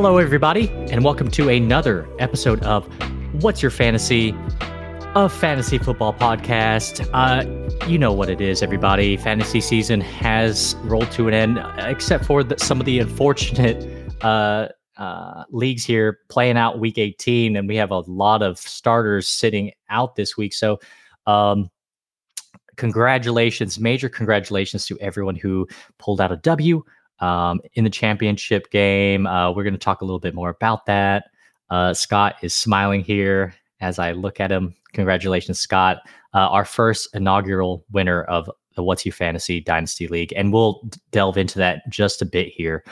Hello, everybody, and welcome to another episode of What's Your Fantasy? A fantasy football podcast. Uh, you know what it is, everybody. Fantasy season has rolled to an end, except for the, some of the unfortunate uh, uh, leagues here playing out week 18, and we have a lot of starters sitting out this week. So, um, congratulations, major congratulations to everyone who pulled out a W um, in the championship game. Uh, we're going to talk a little bit more about that. Uh, Scott is smiling here as I look at him. Congratulations, Scott. Uh, our first inaugural winner of the What's Your Fantasy Dynasty League. And we'll d- delve into that just a bit here.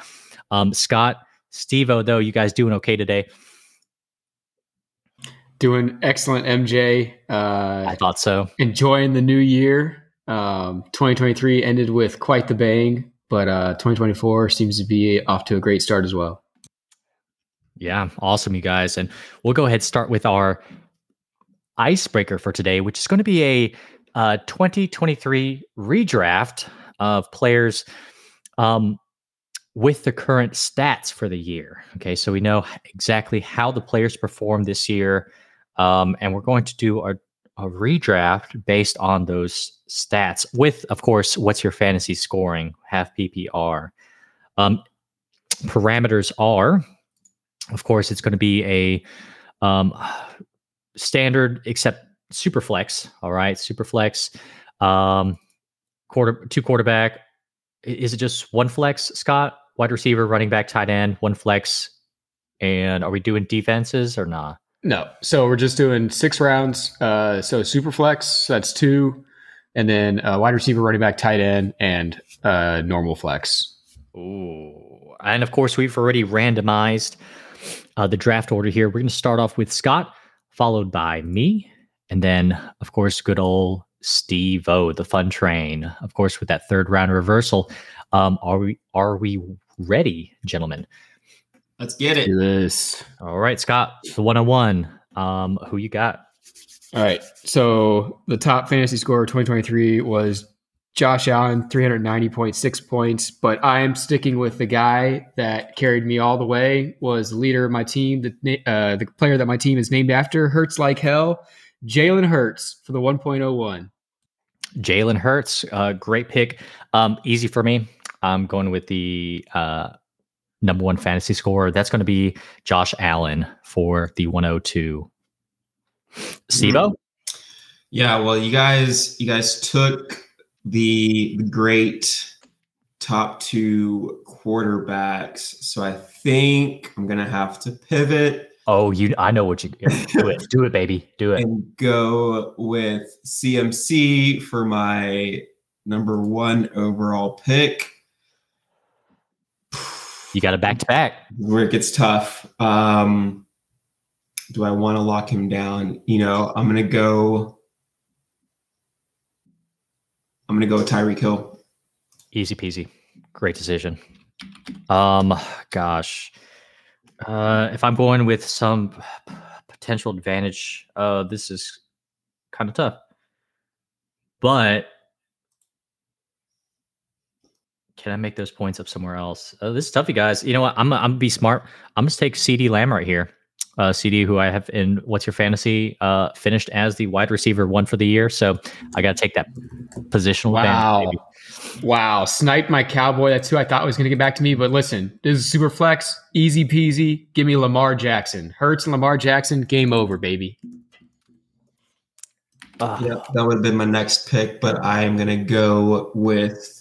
Um, Scott, Steve though, you guys doing okay today? Doing excellent, MJ. Uh, I thought so. Enjoying the new year. Um, 2023 ended with quite the bang but uh, 2024 seems to be off to a great start as well. Yeah, awesome, you guys. And we'll go ahead start with our icebreaker for today, which is going to be a uh, 2023 redraft of players um, with the current stats for the year. Okay, so we know exactly how the players performed this year. Um, and we're going to do our a redraft based on those stats with of course what's your fantasy scoring half ppr um, parameters are of course it's going to be a um, standard except super flex all right? Super flex um, quarter two quarterback is it just one flex scott? Wide receiver running back tight end one flex and are we doing defenses or not no. So we're just doing six rounds. Uh, so super flex, that's two, and then uh, wide receiver, running back, tight end, and uh, normal flex. Ooh. And of course, we've already randomized uh, the draft order here. We're going to start off with Scott, followed by me, and then, of course, good old Steve O, the fun train. Of course, with that third round reversal. Um, are we are we ready, gentlemen? Let's get it. Do this. All right, Scott, the one on one. Um, who you got? All right. So the top fantasy score 2023 was Josh Allen, 390.6 points. But I am sticking with the guy that carried me all the way, was the leader of my team, the, uh, the player that my team is named after, Hurts like hell, Jalen Hurts for the 1.01. Jalen Hurts, uh, great pick. Um, easy for me. I'm going with the uh, number one fantasy scorer. That's going to be Josh Allen for the 102. Sibo? Hmm. Yeah, well, you guys, you guys took the, the great top two quarterbacks, so I think I'm gonna have to pivot. Oh, you! I know what you do. It, do it, baby, do it. And go with CMC for my number one overall pick. You got a back to back. Where it gets tough. Um, do I want to lock him down? You know, I'm gonna go. I'm gonna go with Tyreek Hill. Easy peasy. Great decision. Um, gosh. Uh, if I'm going with some potential advantage, uh, this is kind of tough. But can I make those points up somewhere else? Uh, this is tough, you guys. You know what? I'm, I'm gonna be smart. I'm gonna take CeeDee Lamb right here. Uh, CeeDee, who I have in what's your fantasy, uh, finished as the wide receiver one for the year. So I got to take that positional wow. advantage. Wow. Snipe my cowboy. That's who I thought was going to get back to me. But listen, this is super flex, easy peasy. Give me Lamar Jackson. Hurts and Lamar Jackson, game over, baby. Uh, yeah, that would have been my next pick, but I am going to go with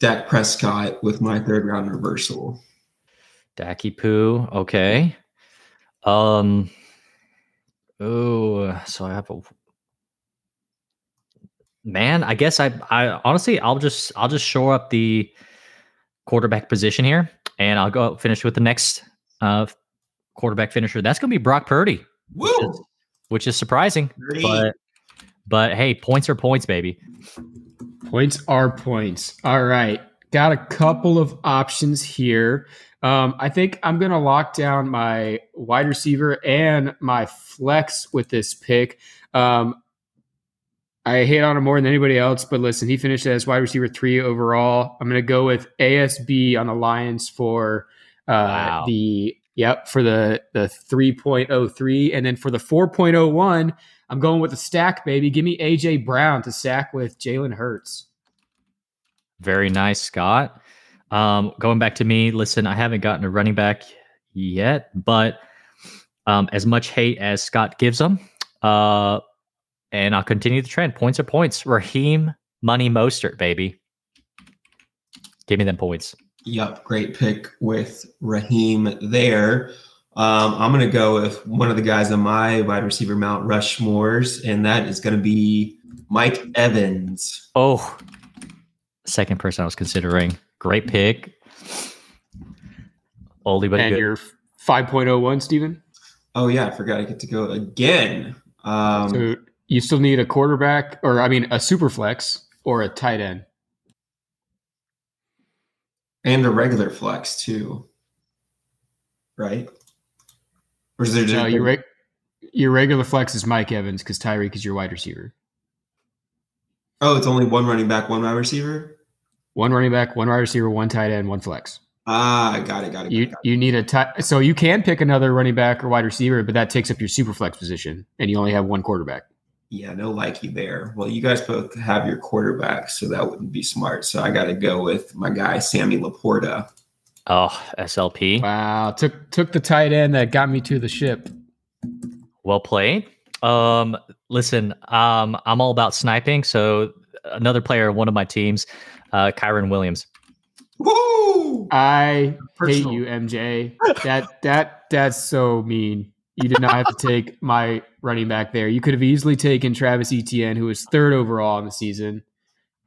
Dak Prescott with my third round reversal. Dacky Poo. Okay. Um. Oh, so I have a man. I guess I. I honestly, I'll just. I'll just show up the quarterback position here, and I'll go finish with the next uh quarterback finisher. That's going to be Brock Purdy. Woo! Which is, which is surprising, but but hey, points are points, baby. Points are points. All right. Got a couple of options here. Um, I think I'm going to lock down my wide receiver and my flex with this pick. Um, I hate on him more than anybody else, but listen, he finished as wide receiver three overall. I'm going to go with ASB on the Lions for Uh, Wow. The yep for the the 3.03, and then for the 4.01, I'm going with the stack, baby. Give me AJ Brown to stack with Jalen Hurts. Very nice, Scott. Um, going back to me, listen, I haven't gotten a running back yet, but um, as much hate as Scott gives them, uh, and I'll continue the trend. Points are points. Raheem Money Mostert, baby. Give me them points. Yep, great pick with Raheem there. Um, I'm going to go with one of the guys on my wide receiver Mount Rushmore's, and that is going to be Mike Evans. Oh, second person I was considering. Great pick. Oldie but and good. your 5.01, Steven. Oh yeah, I forgot I get to go again. Um, So you still need a quarterback, or I mean, a super flex or a tight end. and a regular flex too, right? Or is there No, your reg- your regular flex is Mike Evans because Tyreek is your wide receiver. oh, it's only one running back, one wide receiver. One running back, one wide receiver, one tight end, one flex. Ah, got it, got it. Got You got it. you need a tight. So you can pick another running back or wide receiver, but that takes up your super flex position, and you only have one quarterback. Yeah, no likey there. Well, you guys both have your quarterbacks, so that wouldn't be smart. So I got to go with my guy Sammy Laporta. Oh, SLP. Wow, took took the tight end that got me to the ship. Well played. Um, listen, um, I'm all about sniping. So another player, on one of my teams, uh, Kyren Williams. Woo! I Personal. hate you, MJ. That that that's so mean. You did not have to take my running back there. You could have easily taken Travis Etienne, who was third overall in the season.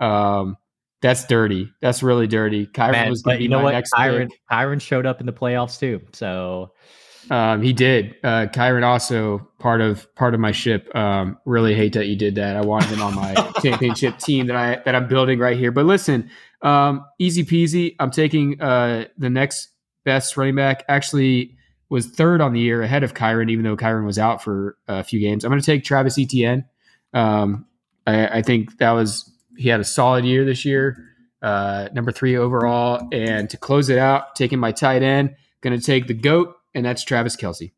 Um, that's dirty. That's really dirty. Kyren Man, was going to you be know my what? next Kyren, pick. Kyren showed up in the playoffs too. So Um, he did. Uh, Kyren also part of part of my ship. Um, really hate that you did that. I wanted him on my championship team that I that I'm building right here. But listen, um, easy peasy. I'm taking uh, the next best running back. Actually, was third on the year ahead of Kyren, even though Kyren was out for a few games. I'm going to take Travis Etienne. Um, I, I think that was he had a solid year this year. Uh, number three overall, and to close it out, taking my tight end. Going to take the goat, and that's Travis Kelce.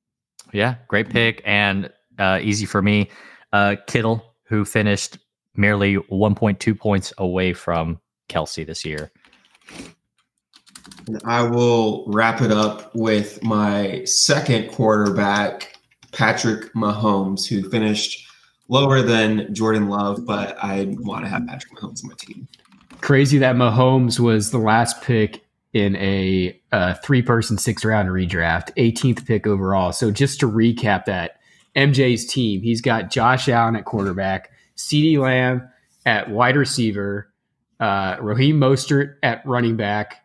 yeah, great pick and uh, easy for me. Uh, Kittle, who finished merely 1.2 points away from Kelce this year. I will wrap it up with my second quarterback, Patrick Mahomes, who finished lower than Jordan Love, but I want to have Patrick Mahomes on my team. Crazy that Mahomes was the last pick in a uh, three-person six-round redraft, 18th pick overall. So just to recap that, MJ's team, he's got Josh Allen at quarterback, CeeDee Lamb at wide receiver, uh, Raheem Mostert at running back,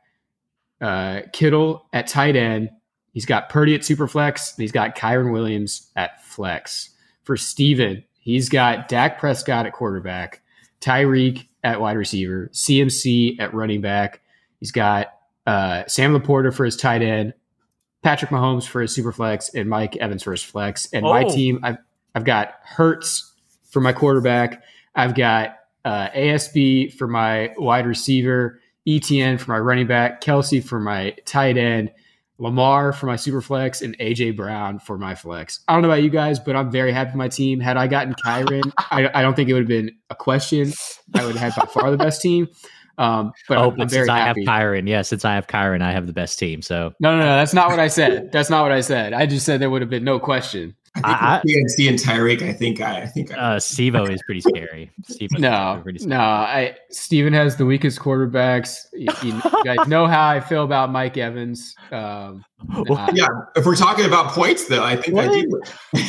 uh, Kittle at tight end. He's got Purdy at super flex, and he's got Kyren Williams at flex. For Steven, he's got Dak Prescott at quarterback, Tyreek at wide receiver, CMC at running back. He's got uh, Sam Laporta for his tight end, Patrick Mahomes for his super flex, and Mike Evans for his flex. And my Oh. team, I've I've got Hurts for my quarterback. I've got uh, ASB for my wide receiver, ETN for my running back, Kelce for my tight end, Lamar for my super flex, and AJ Brown for my flex. I don't know about you guys, but I'm very happy with my team. Had I gotten Kyren, I, I don't think it would have been a question. I would have had by far the best team. Um, but oh, I'm, but I'm very since I have happy. Kyren, yeah, since I have Kyren, I have the best team. So no, no, no, that's not what I said. That's not what I said. I just said there would have been no question. I I- think with PNC and Tyreek, I think I, I think I, uh, Stevo is pretty scary. Stevo No, pretty scary. no. I Steven has the weakest quarterbacks. You, you guys know how I feel about Mike Evans. Um, nah. yeah. If we're talking about points, though, I think I do.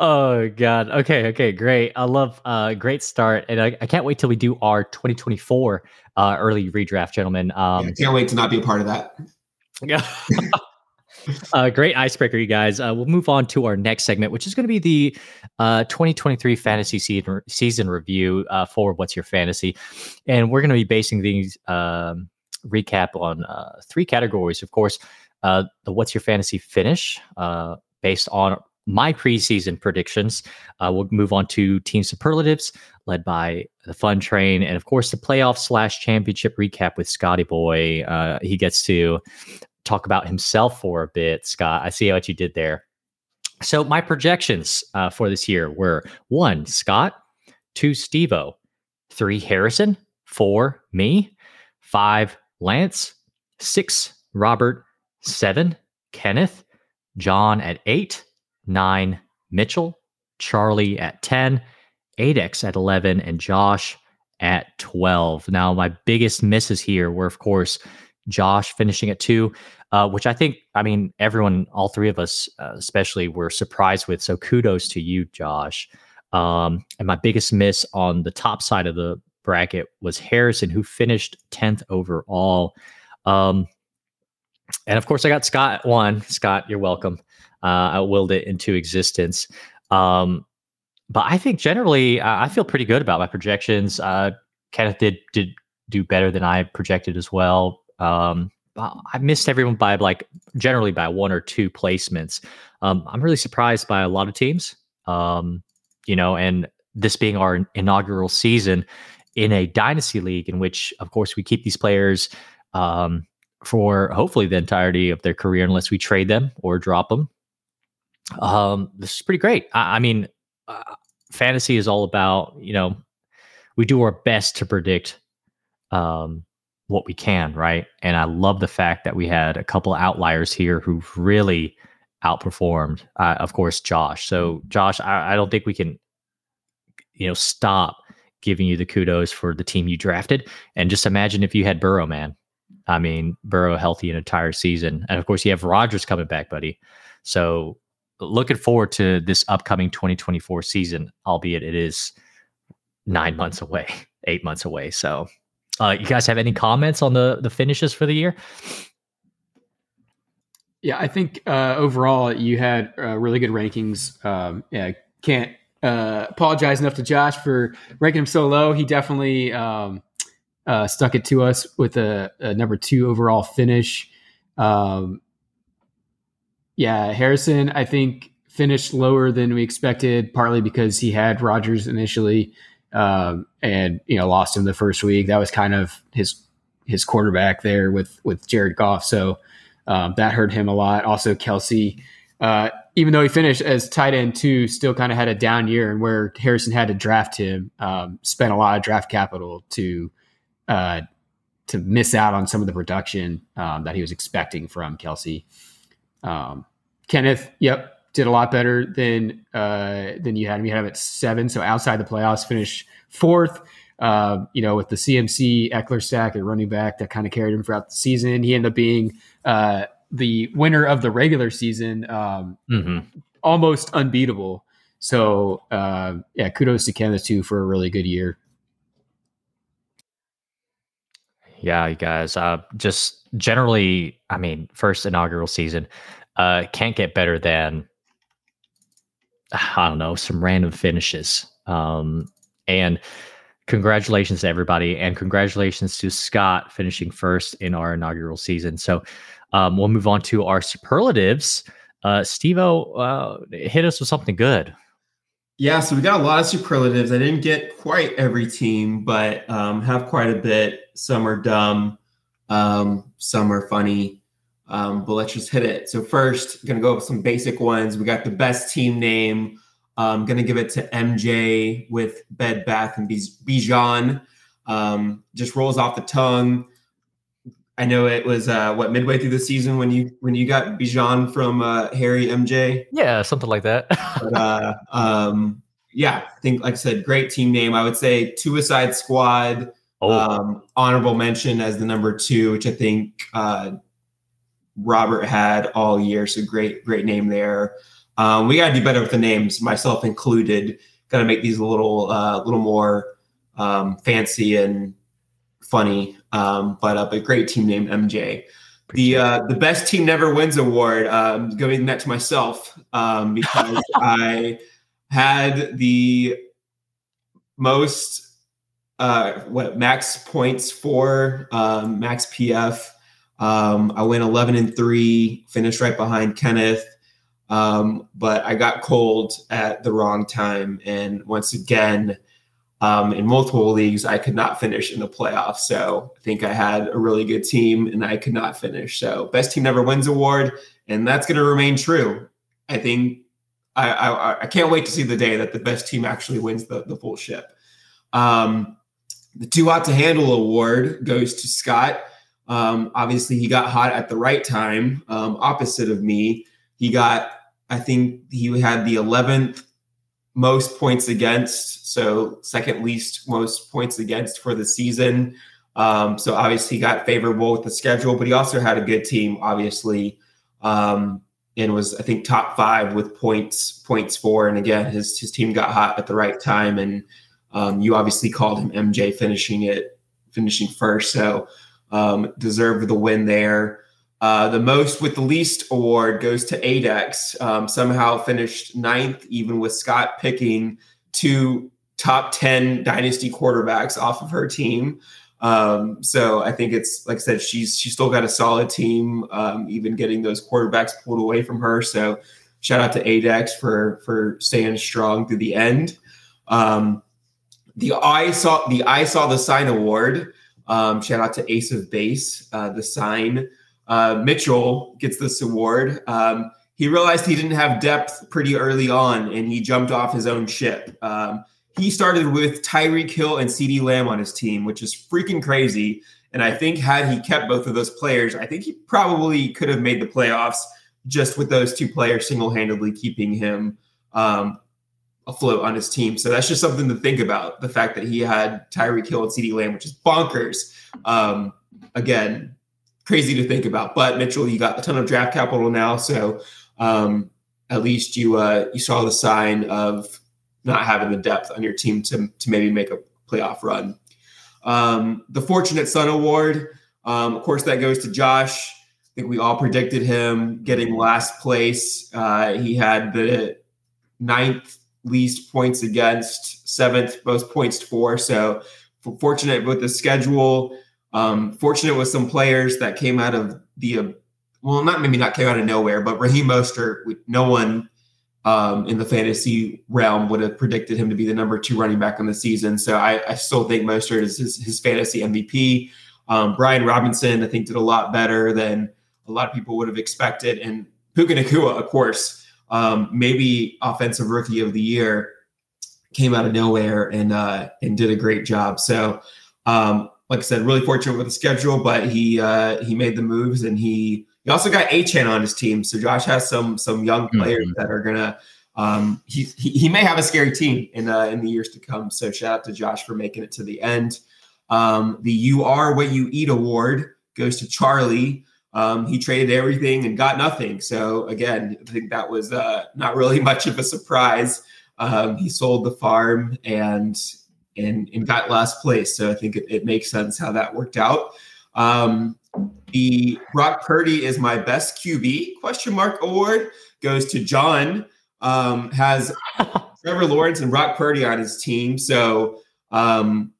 oh god okay okay great i love uh great start and i, I can't wait till we do our 2024 uh early redraft gentlemen Yeah, um can't wait to not be a part of that. uh great icebreaker you guys uh we'll move on to our next segment which is going to be the uh 2023 fantasy season season review uh for what's your fantasy and we're going to be basing these um recap on uh three categories of course uh the what's your fantasy finish based on my preseason predictions. Uh, we'll move on to team superlatives led by the fun train, and of course the playoff slash championship recap with Scotty Boy. Uh, he gets to talk about himself for a bit. Scott, I see what you did there. So my projections uh, for this year were one Scott, two Stevo, three Harrison, four me, five Lance, six Robert, seven Kenneth, John at eight, nine Mitchell, Charlie at 10, Adex at 11, and Josh at 12. Now, my biggest misses here were, of course, Josh finishing at two, uh, which I think, I mean, everyone, all three of us, uh, especially, were surprised with. So kudos to you, Josh. Um, and my biggest miss on the top side of the bracket was Harrison, who finished 10th overall. Um, and of course, I got Scott one. Scott, you're welcome. Uh, I willed it into existence. Um, but I think generally, I feel pretty good about my projections. Uh, Kenneth did did do better than I projected as well. Um, I missed everyone by like generally by one or two placements. Um, I'm really surprised by a lot of teams. Um, you know, and this being our inaugural season in a dynasty league, in which, of course, we keep these players um, for hopefully the entirety of their career, unless we trade them or drop them. Um, this is pretty great. I, I mean, uh, fantasy is all about you know we do our best to predict um, what we can, right? And I love the fact that we had a couple outliers here who really outperformed. Uh, of course, Josh. So, Josh, I, I don't think we can, you know, stop giving you the kudos for the team you drafted. And just imagine if you had Burrow, man. I mean, Burrow healthy an entire season, and of course, you have Rodgers coming back, buddy. So, looking forward to this upcoming 2024 season, albeit it is nine months away, eight months away. So, uh, you guys have any comments on the the finishes for the year? Yeah, I think uh, overall you had uh, really good rankings. Um, yeah, can't uh, apologize enough to Josh for ranking him so low. He definitely um, uh, stuck it to us with a, a number two overall finish. Um, yeah, Harrison, I think finished lower than we expected, partly because he had Rodgers initially um, and you know lost him the first week. That was kind of his his quarterback there with with Jared Goff, so um, that hurt him a lot. Also, Kelce, uh, even though he finished as tight end two, still kind of had a down year, and where Harrison had to draft him, um, spent a lot of draft capital to uh, to miss out on some of the production um, that he was expecting from Kelce. Um, Kenneth, yep, did a lot better than uh, than you had him. You had him at seven, so outside the playoffs, finished fourth. Uh, you know, with the CMC Ekeler stack at running back that kind of carried him throughout the season. He ended up being uh, the winner of the regular season, um, mm-hmm. almost unbeatable. So uh, yeah, kudos to Kenneth too for a really good year. Yeah, you guys. Uh, just generally, I mean, first inaugural season uh, can't get better than I don't know, some random finishes. Um, and congratulations to everybody, and congratulations to Scott finishing first in our inaugural season. So um, we'll move on to our superlatives. Uh, Stevo, uh, hit us with something good. Yeah, so we got a lot of superlatives. I didn't get quite every team, but um, have quite a bit. Some are dumb, um, some are funny. Um, but let's just hit it. So first, gonna go over some basic ones. We got the best team name. I'm gonna give it to MJ with Bed Bath and Bijan. Um, just rolls off the tongue. I know it was uh, what midway through the season when you when you got Bijan from uh, Harry MJ. Yeah, something like that. but, uh, um, yeah, I think like I said, great team name. I would say Suicide Squad. Oh. Um, honorable mention as the number two, which I think uh, Robert had all year. So great, great name there. Um, we got to do better with the names, myself included. Got to make these a little, uh, little more um, fancy and funny. Um, but uh, a great team name, MJ. The uh, the best team never wins award. Um, giving that to myself um, because I had the most uh, what max points for um, max PF um, I went 11 and three, finished right behind Kenneth. Um, but I got cold at the wrong time. And once again, um, in multiple leagues, I could not finish in the playoffs. So I think I had a really good team and I could not finish. So best team never wins award, and that's going to remain true. I think I, I, I can't wait to see the day that the best team actually wins the, the full ship. Um, the Too Hot to Handle award goes to Scott. Um, obviously, he got hot at the right time, um, opposite of me. He got, I think he had the 11th most points against, so second least most points against for the season. Um, so obviously, he got favorable with the schedule, but he also had a good team, obviously, um, and was I think top five with points points for. And again, his his team got hot at the right time, and um, you obviously called him MJ finishing it finishing first, so um, deserved the win there. Uh, the most with the least award goes to Adex. Um, somehow finished ninth, even with Scott picking two top 10 dynasty quarterbacks off of her team. Um, so I think it's like I said, she's she's still got a solid team, um, even getting those quarterbacks pulled away from her. So shout out to Adex for for staying strong through the end. Um, the I saw the I saw the sign award. Um, shout out to Ace of Base, uh, the sign. Uh, Mitchell gets this award. Um, he realized he didn't have depth pretty early on, and he jumped off his own ship. Um, he started with Tyreek Hill and CeeDee Lamb on his team, which is freaking crazy. And I think had he kept both of those players, I think he probably could have made the playoffs just with those two players single handedly keeping him um, afloat on his team. So that's just something to think about. The fact that he had Tyreek Hill and CeeDee Lamb, which is bonkers. Um, again, crazy to think about. But Mitchell, you got a ton of draft capital now, so um, at least you uh, you saw the sign of not having the depth on your team to to maybe make a playoff run. Um, the Fortunate Son Award, um, of course, that goes to Josh. I think we all predicted him getting last place. Uh, he had the ninth least points against, seventh most points for. So fortunate with the schedule. Um, fortunate with some players that came out of the, uh, well, not maybe not came out of nowhere, but Raheem Mostert, no one um, in the fantasy realm would have predicted him to be the number two running back on the season. So I, I still think Mostert is his, his fantasy MVP. Um, Brian Robinson, I think, did a lot better than a lot of people would have expected. And Puka Nacua, of course, um, maybe offensive rookie of the year, came out of nowhere and uh, and did a great job. So um, like I said, really fortunate with the schedule, but he uh, he made the moves and he he also got Achane on his team. So Josh has some some young mm-hmm. players mm-hmm. that are gonna um, he, he, he may have a scary team in uh, in the years to come. So shout out to Josh for making it to the end. Um, the "You Are What You Eat" award goes to Charlie. Um, he traded everything and got nothing. So again, I think that was uh, not really much of a surprise. Um, he sold the farm and and, and got last place. So I think it, it makes sense how that worked out. Um, the Brock Purdy is my best QB question mark award goes to John. Um, has Trevor Lawrence and Brock Purdy on his team. So um,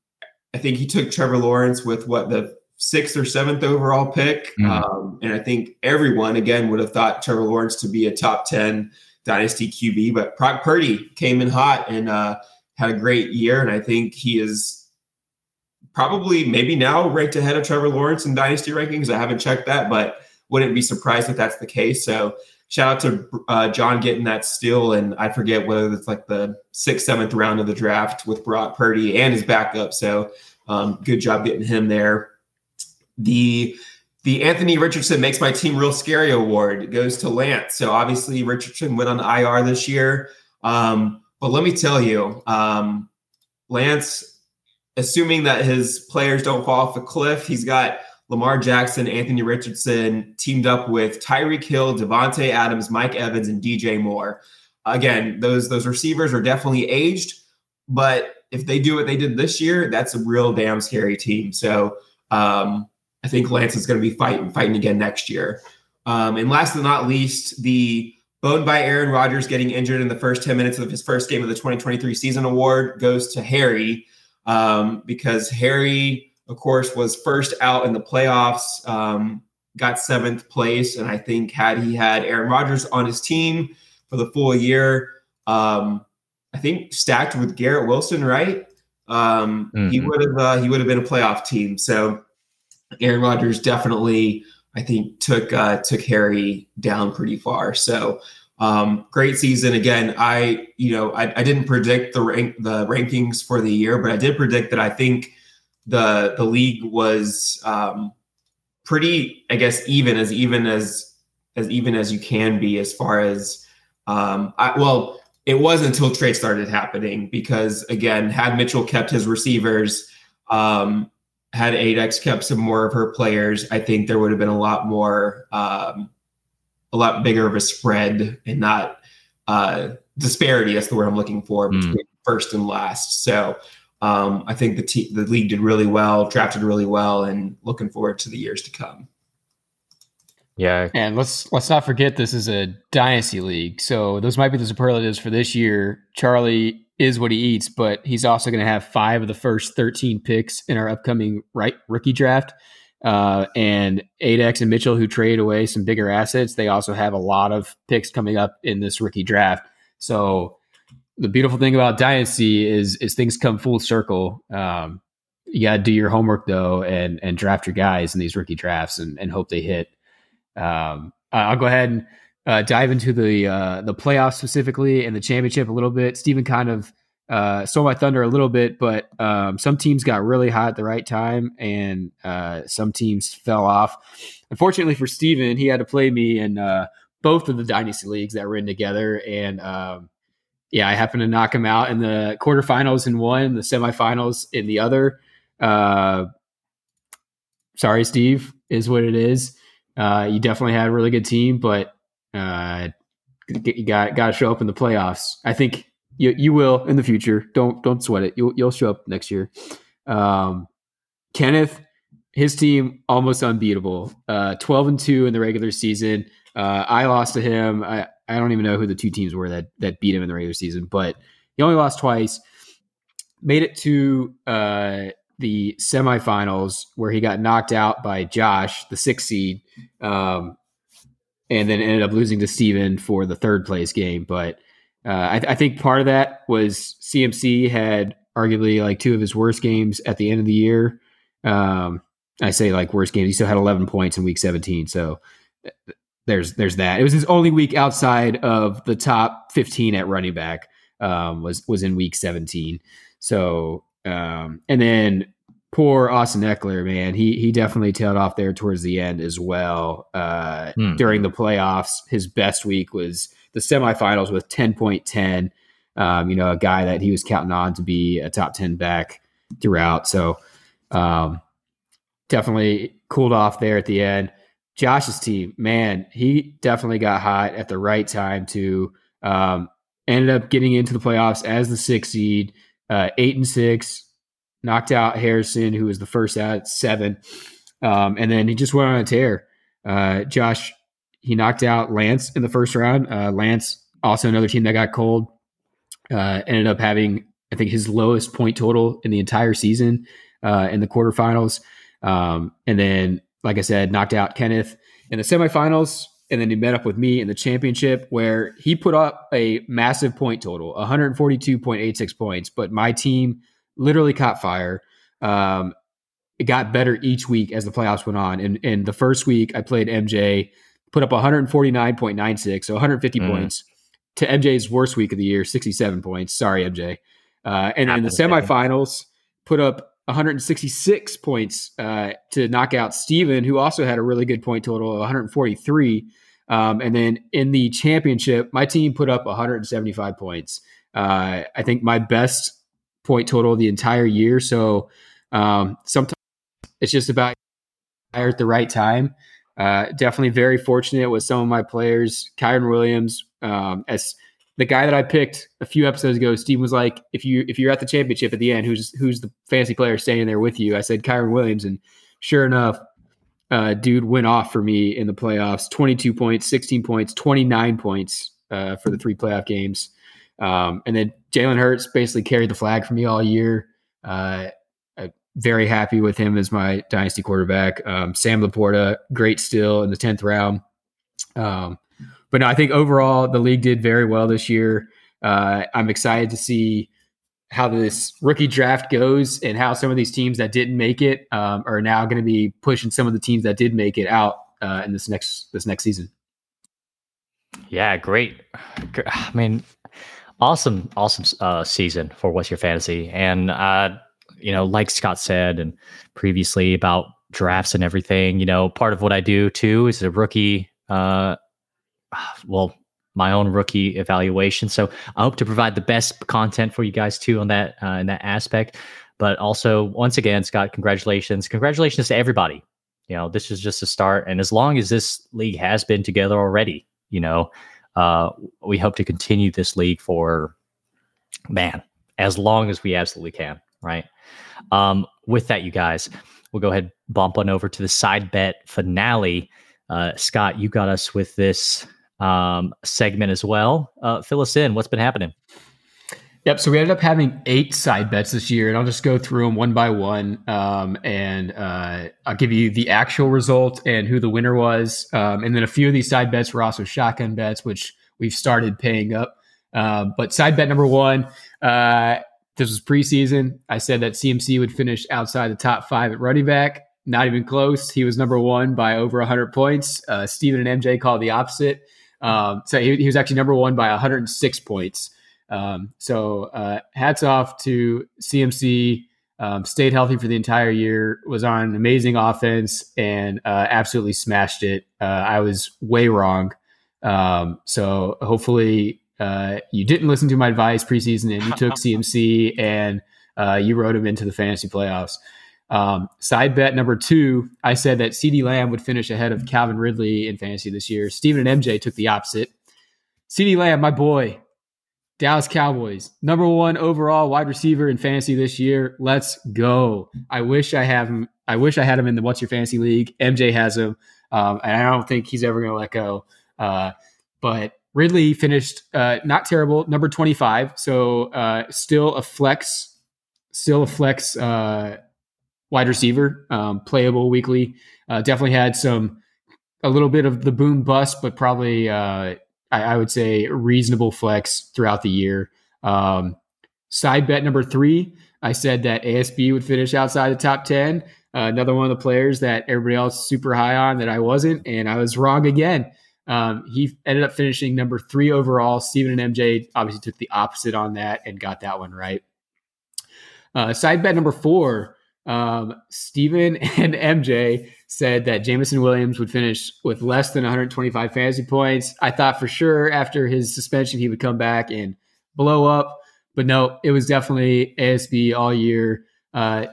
I think he took Trevor Lawrence with what the sixth or seventh overall pick. Mm-hmm. Um, and I think everyone again would have thought Trevor Lawrence to be a top 10 dynasty QB, but Brock Purdy came in hot and uh, had a great year, and I think he is probably maybe now ranked ahead of Trevor Lawrence in dynasty rankings. I haven't checked that, but wouldn't be surprised if that's the case. So shout out to uh, John getting that steal, and I forget whether it's like the sixth, seventh round of the draft with Brock Purdy and his backup. So um, good job getting him there. The the Anthony Richardson makes my team real scary award goes to Lance. So obviously Richardson went on IR this year. Um, but let me tell you, um, Lance, assuming that his players don't fall off the cliff, he's got Lamar Jackson, Anthony Richardson teamed up with Tyreek Hill, Davante Adams, Mike Evans, and DJ Moore. Again, those those receivers are definitely aged, but if they do what they did this year, that's a real damn scary team. So um, I think Lance is going to be fighting fighting again next year. Um, and last but not least, the bone by Aaron Rodgers getting injured in the first 10 minutes of his first game of the 2023 season award goes to Harry um, because Harry, of course, was first out in the playoffs um, got seventh place, and I think had he had Aaron Rodgers on his team for the full year, um, I think stacked with Garrett Wilson, right? Um, mm-hmm. He would have uh, he would have been a playoff team. So Aaron Rodgers definitely, I think, took uh, took Harry down pretty far. So um, great season again. I you know I, I didn't predict the rank the rankings for the year, but I did predict that I think the the league was um, pretty, I guess, even as even as as even as you can be as far as um, I, well it wasn't until trade started happening because again, had Mitchell kept his receivers, um, had Adex kept some more of her players, I think there would have been a lot more, um, a lot bigger of a spread and not uh, disparity. That's the word I'm looking for hmm. between mm. first and last. So um, I think the te- the league did really well, drafted really well, and looking forward to the years to come. Yeah, and let's let's not forget this is a dynasty league, so those might be the superlatives for this year. Charlie is what he eats, but he's also going to have five of the first thirteen picks in our upcoming right rookie draft. Uh, and Adex and Mitchell, who trade away some bigger assets, they also have a lot of picks coming up in this rookie draft. So the beautiful thing about dynasty is is things come full circle. Um, you got to do your homework though, and and draft your guys in these rookie drafts, and, and hope they hit. Um, I'll go ahead and uh, dive into the uh, the playoffs specifically and the championship a little bit. Stephen kind of uh, stole my thunder a little bit, but um, some teams got really hot at the right time, and uh, some teams fell off. Unfortunately for Stephen, he had to play me in uh, both of the dynasty leagues that were in together, and um, yeah, I happened to knock him out in the quarterfinals in one, the semifinals in the other. Uh, sorry, Steve, is what it is. Uh, you definitely had a really good team, but uh, you got got to show up in the playoffs. I think you you will in the future. Don't don't sweat it. You'll you'll show up next year. Um, Kenneth, his team almost unbeatable. Uh, Twelve and two in the regular season. Uh, I lost to him. I I don't even know who the two teams were that that beat him in the regular season, but he only lost twice. Made it to uh, the semifinals where he got knocked out by Josh, the six seed, um, and then ended up losing to Steven for the third place game. But uh, I, I, think part of that was CMC had arguably like two of his worst games at the end of the year. Um, I say like worst games. He still had 11 points in week 17. So there's there's that. It was his only week outside of the top 15 at running back. Um, was was in week 17. So um, and then poor Austin Ekeler, man, he he definitely tailed off there towards the end as well. Uh, hmm. During the playoffs, his best week was the semifinals with ten point ten. Um, you know, a guy that he was counting on to be a top ten back throughout. So um, definitely cooled off there at the end. Josh's team, man, he definitely got hot at the right time too. Um, ended up getting into the playoffs as the six seed uh, eight and six, knocked out Harrison, who was the first out at seven. Um, and then he just went on a tear. Uh, Josh, he knocked out Lance in the first round. Uh, Lance, also another team that got cold, uh, ended up having, I think, his lowest point total in the entire season uh, in the quarterfinals. Um, and then, like I said, knocked out Kenneth in the semifinals and then he met up with me in the championship where he put up a massive point total 142.86 points but my team literally caught fire um, it got better each week as the playoffs went on and in the first week i played mj put up 149.96 so 150 mm. points to mj's worst week of the year 67 points sorry mj uh, and in the semifinals put up 166 points uh, to knock out Steven, who also had a really good point total of 143. Um, and then in the championship, my team put up 175 points. Uh, I think my best point total the entire year. So um, sometimes it's just about at the right time. Uh, definitely very fortunate with some of my players. Kyren Williams, um, as the guy that I picked a few episodes ago, Steve was like, if you if you're at the championship at the end, who's who's the fancy player standing there with you? I said Kyren Williams, and sure enough, uh, dude went off for me in the playoffs. Twenty two points, sixteen points, twenty nine points uh, for the three playoff games, um, and then Jalen Hurts basically carried the flag for me all year. Uh, I very happy with him as my dynasty quarterback. Um, Sam Laporta, great still in the tenth round. Um, but no, I think overall the league did very well this year. Uh, I'm excited to see how this rookie draft goes and how some of these teams that didn't make it um, are now going to be pushing some of the teams that did make it out uh, in this next this next season. Yeah, great. I mean, awesome, awesome uh, season for what's your fantasy, and uh, you know, like Scott said and previously about drafts and everything. You know, part of what I do too is a rookie. Uh, well, my own rookie evaluation. So I hope to provide the best content for you guys too on that uh, in that aspect. But also, once again, Scott, congratulations! Congratulations to everybody. You know, this is just a start, and as long as this league has been together already, you know, uh, we hope to continue this league for man as long as we absolutely can. Right. Um, with that, you guys, we'll go ahead bump on over to the side bet finale. Uh, Scott, you got us with this um, segment as well. Uh, fill us in. What's been happening? Yep. So we ended up having eight side bets this year, and I'll just go through them one by one, um, and uh, I'll give you the actual result and who the winner was, um, and then a few of these side bets were also shotgun bets, which we've started paying up. Uh, but side bet number one, uh, this was preseason. I said that CMC would finish outside the top five at running back. Not even close. He was number one by over 100 points. Uh, Steven and MJ called the opposite. Um, so he, he, was actually number one by 106 points. Um, so uh, hats off to CMC. Um, stayed healthy for the entire year. Was on amazing offense and uh, absolutely smashed it. Uh, I was way wrong. Um, so hopefully uh, you didn't listen to my advice preseason and you took CMC and uh, you wrote him into the fantasy playoffs. Um, side bet number two, I said that CeeDee Lamb would finish ahead of Calvin Ridley in fantasy this year. Steven and MJ took the opposite. CeeDee Lamb, my boy, Dallas Cowboys, number one overall wide receiver in fantasy this year. Let's go. I wish I have him. I wish I had him in the What's Your Fantasy League. MJ has him, um, and I don't think he's ever going to let go. Uh, but Ridley finished uh, not terrible, number 25. So uh, still a flex, still a flex uh, wide receiver, um, playable weekly. Uh, definitely had some a little bit of the boom bust, but probably uh, I, I, would say reasonable flex throughout the year. Um, side bet number three, I said that ASB would finish outside the top ten. Uh, another one of the players that everybody else super high on that I wasn't, and I was wrong again. Um, he ended up finishing number three overall. Steven and MJ obviously took the opposite on that and got that one right. Uh, side bet number four, um, Steven and MJ said that Jameson Williams would finish with less than 125 fantasy points. I thought for sure after his suspension he would come back and blow up, but no, it was definitely ASB all year. Uh,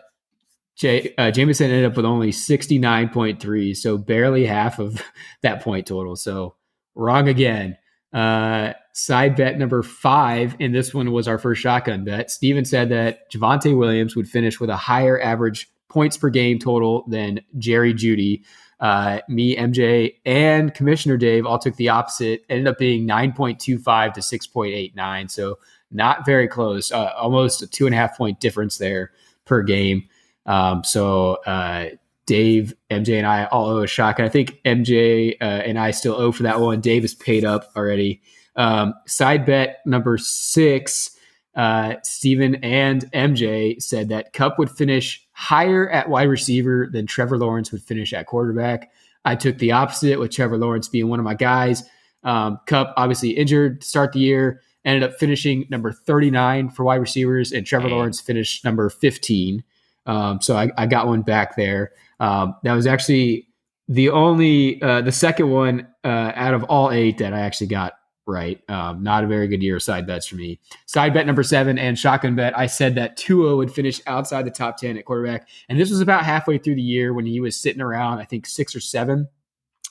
J, uh, Jameson ended up with only 69.3, so barely half of that point total. So wrong again. Uh, side bet number five, and this one was our first shotgun bet. Steven said that Javonte Williams would finish with a higher average points per game total than Jerry Jeudy. Uh, me, MJ, and Commissioner Dave all took the opposite. Ended up being 9.25 to 6.89. So not very close. Uh, almost a two and a half point difference there per game. Um, so uh, Dave, MJ, and I all owe a shock. And I think MJ uh, and I still owe for that one. Dave is paid up already. Um, side bet number six. Uh, Steven and MJ said that Kupp would finish higher at wide receiver than Trevor Lawrence would finish at quarterback. I took the opposite with Trevor Lawrence being one of my guys. Um, Kupp obviously injured to start the year, ended up finishing number 39 for wide receivers, and Trevor Lawrence finished number 15. Um, so I, I, got one back there. Um, that was actually the only, uh, the second one uh, out of all eight that I actually got right. Um, not a very good year of side bets for me. Side bet number seven and shotgun bet. I said that Tua would finish outside the top 10 at quarterback. And this was about halfway through the year when he was sitting around, I think, six or seven.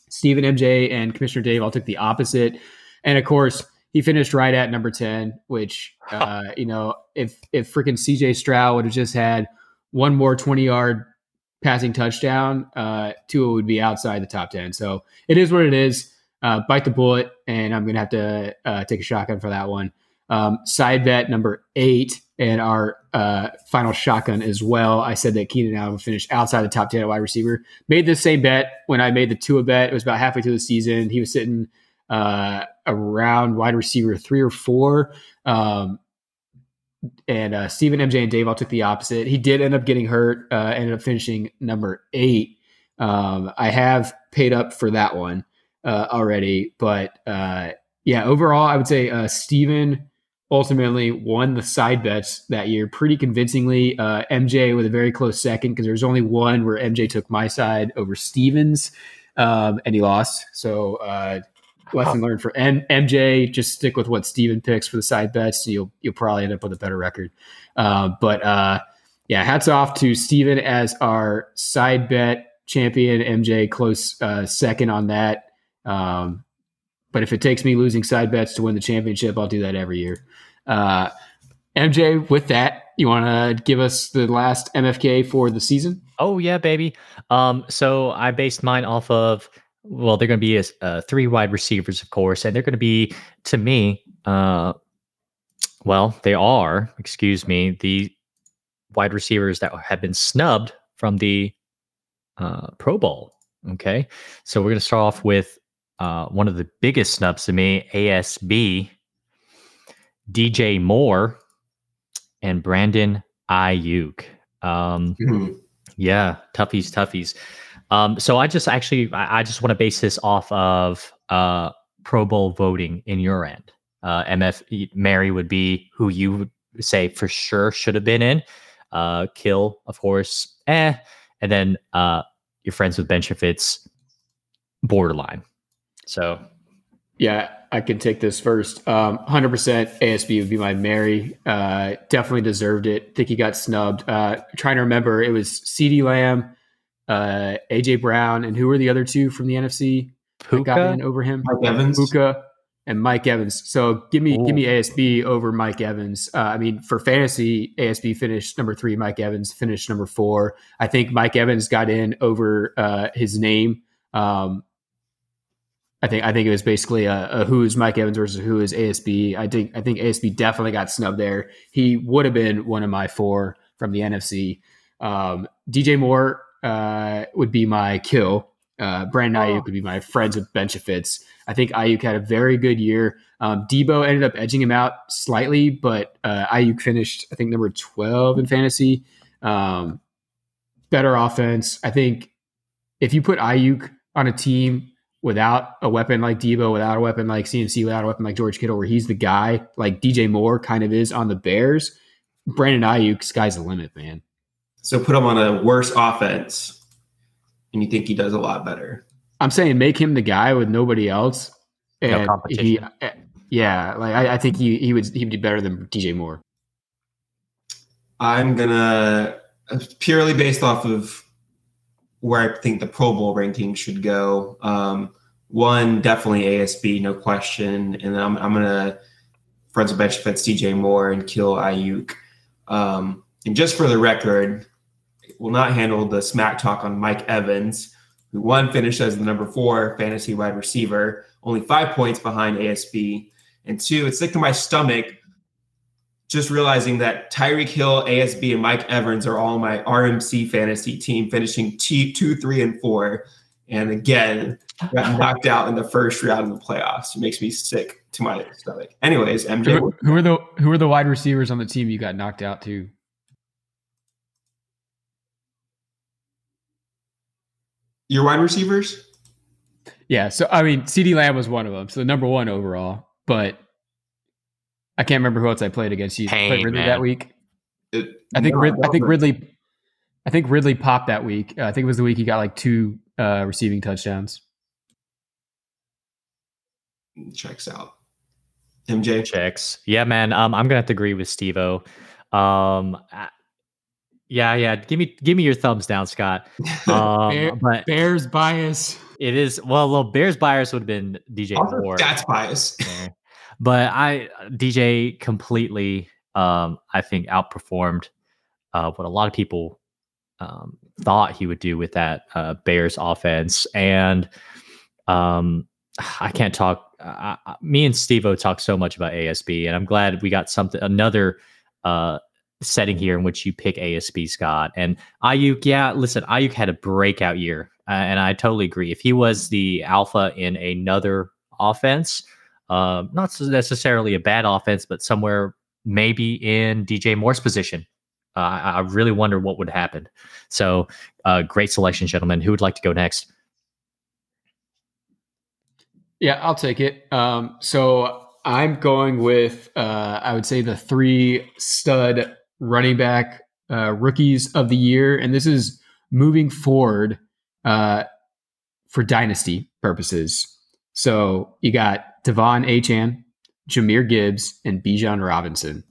Stephen MJ and Commissioner Dave all took the opposite. And of course, he finished right at number 10, which, uh, you know, if, if freaking CJ Stroud would have just had one more 20 yard passing touchdown, uh, Tua would be outside the top 10. So it is what it is. Uh, bite the bullet, and I'm going to have to uh, take a shotgun for that one. Um, side bet number eight, and our uh, final shotgun as well. I said that Keenan Allen would finish outside the top 10 wide receiver. Made the same bet when I made the Tua bet. It was about halfway through the season. He was sitting uh, around wide receiver three or four. Um, and uh, Stephen, MJ, and Dave all took the opposite. He did end up getting hurt, uh, ended up finishing number eight. Um, I have paid up for that one uh, already, but uh, yeah, overall, I would say uh, Stephen ultimately won the side bets that year pretty convincingly. Uh, MJ with a very close second because there was only one where MJ took my side over Stevens, um, and he lost. So uh, lesson learned for M- MJ: just stick with what Steven picks for the side bets. You'll you'll probably end up with a better record. Uh, but uh, yeah, hats off to Steven as our side bet champion. MJ close uh, second on that. Um, but if it takes me losing side bets to win the championship, I'll do that every year. Uh, MJ, with that, you want to give us the last MFK for the season? Oh yeah, baby. Um, so I based mine off of well, they're going to be uh, three wide receivers, of course, and they're going to be to me. Uh, well, they are, excuse me, the wide receivers that have been snubbed from the uh, Pro Bowl. Okay, so we're going to start off with uh, one of the biggest snubs to me, ASB, DJ Moore, and Brandon Aiyuk. Um, mm-hmm. Yeah, toughies, toughies. Um, so I just actually, I, I just want to base this off of uh, Pro Bowl voting in your end. Uh, MF Mary would be who you would say for sure should have been in. Uh, Kill, of course, eh, and then uh, your friends with Ben benefits, borderline. So, yeah, I can take this first. Um, 100% ASB would be my Mary. Uh, definitely deserved it. Think he got snubbed. Uh, trying to remember, it was CeeDee Lamb, uh, AJ Brown, and who were the other two from the NFC Puka? got in over him? Mike Evans. Puka and Mike Evans. So give me Ooh. give me ASB over Mike Evans. Uh, I mean, for fantasy, ASB finished number three. Mike Evans finished number four. I think Mike Evans got in over uh, his name. Um, I think I think it was basically a, a who is Mike Evans versus who is ASB. I think I think ASB definitely got snubbed there. He would have been one of my four from the NFC. Um, DJ Moore uh, would be my kill. Uh, Brandon Aiyuk would be my friends with benefits. I think Aiyuk had a very good year. Um, Deebo ended up edging him out slightly, but uh, Aiyuk finished I think number twelve in fantasy. Um, better offense. I think if you put Aiyuk on a team without a weapon like Deebo, without a weapon like CMC, without a weapon like George Kittle, where he's the guy, like DJ Moore kind of is on the Bears, Brandon Aiyuk, sky's the limit, man. So put him on a worse offense, and you think he does a lot better. I'm saying make him the guy with nobody else. And no competition. He, eh, yeah, like I, I think he he would he would be better than DJ Moore. I'm gonna purely based off of where I think the Pro Bowl ranking should go. Um, one, definitely ASB, no question. And then I'm, I'm going to friends of bench defense DJ Moore and kill Aiyuk. Um, and just for the record, will not handle the smack talk on Mike Evans, who one finished as the number four fantasy wide receiver, only five points behind ASB. And two, it's sick to my stomach just realizing that Tyreek Hill, ASB, and Mike Evans are all my RMC fantasy team, finishing T two, three, and four. And again, got knocked out in the first round of the playoffs. It makes me sick to my stomach. Anyways, MJ, who, who are the who are the wide receivers on the team you got knocked out to? Your wide receivers? Yeah, so I mean, CeeDee Lamb was one of them, so number one overall. But I can't remember who else I played against. You Pain, played Ridley man. that week. It, I think no, I think Ridley. I think Ridley popped that week. Uh, I think it was the week he got like two uh, receiving touchdowns. Checks out. MJ checks. Yeah, man. Um, I'm gonna have to agree with Stevo. Um, yeah, yeah. Give me give me your thumbs down, Scott. Um, Bear, but Bears bias. It is well, well, Bears bias would have been DJ Moore. That's bias. But I DJ completely, um, I think, outperformed uh, what a lot of people um, thought he would do with that uh, Bears offense. And um, I can't talk. Uh, me and Stevo talk so much about ASB, and I'm glad we got something another uh, setting here in which you pick ASB Scott and Aiyuk. Yeah, listen, Aiyuk had a breakout year, uh, and I totally agree. If he was the alpha in another offense, uh, not necessarily a bad offense, but somewhere maybe in DJ Moore's position, uh, I, I, really wonder what would happen. So, uh, great selection, gentlemen. Who would like to go next? Yeah, I'll take it. Um, so I'm going with, uh, I would say, the three stud running back uh, rookies of the year, and this is moving forward uh, for dynasty purposes. So you got De'Von Achane, Jahmyr Gibbs, and Bijan Robinson.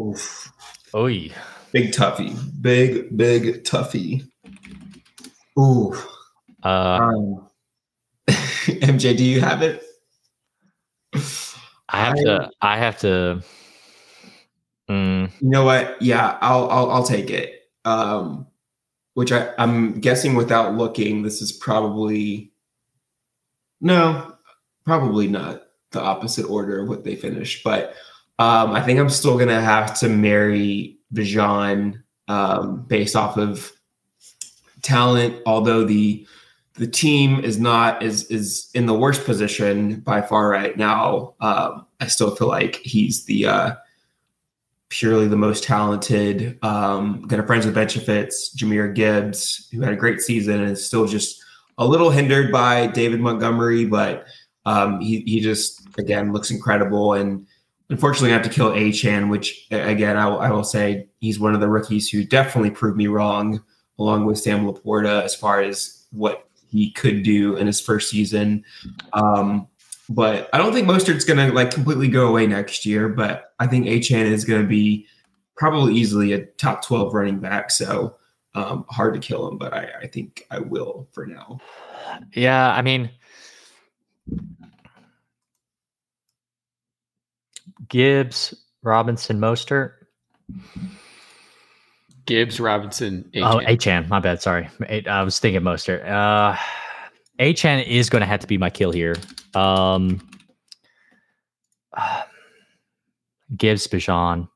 Oof. Oy. Big toughie. Big, big toughie. Ooh. Uh, um, MJ, do you have it? I have I, to. I have to. Mm. You know what? Yeah, I'll I'll, I'll take it. Um, which I, I'm guessing without looking, this is probably no, probably not the opposite order of what they finished. But um, I think I'm still gonna have to marry Bijan um, based off of talent, although the the team is not is is in the worst position by far right now. Um, I still feel like he's the uh, purely the most talented. Um, got a friends with benefits, Jahmyr Gibbs, who had a great season and is still just a little hindered by David Montgomery, but um, he he just again looks incredible and. Unfortunately, I have to kill Achane, which again I, I will say he's one of the rookies who definitely proved me wrong, along with Sam LaPorta, as far as what he could do in his first season. Um, but I don't think Mostert's to like completely go away next year. But I think Achane is going to be probably easily a top twelve running back. So um, hard to kill him, but I, I think I will for now. Yeah, I mean. Gibbs, Robinson, Mostert. Gibbs, Robinson, Achane. Oh, Achane. My bad. Sorry. I was thinking Mostert. Uh, Achane is going to have to be my kill here. Um, uh, Gibbs, Bijan.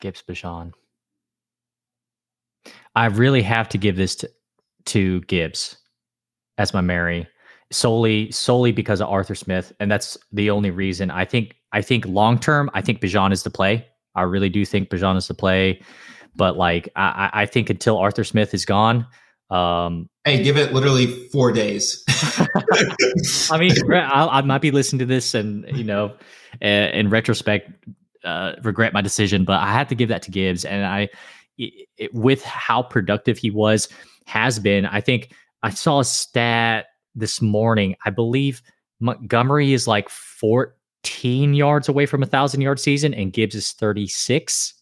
Gibbs, Bijan. I really have to give this to, to Gibbs as my Mary solely solely because of Arthur Smith, and that's the only reason. I think I think long term, I think Bijan is the play. I really do think Bijan is the play. But like I, I think until Arthur Smith is gone, um, hey, give it literally four days. I mean, I, I, might be listening to this and you know, in retrospect, uh, regret my decision, but I had to give that to Gibbs, and I, it, with how productive he was, has been. I think I saw a stat this morning. I believe Montgomery is like 14 yards away from a thousand yard season, and Gibbs is 36.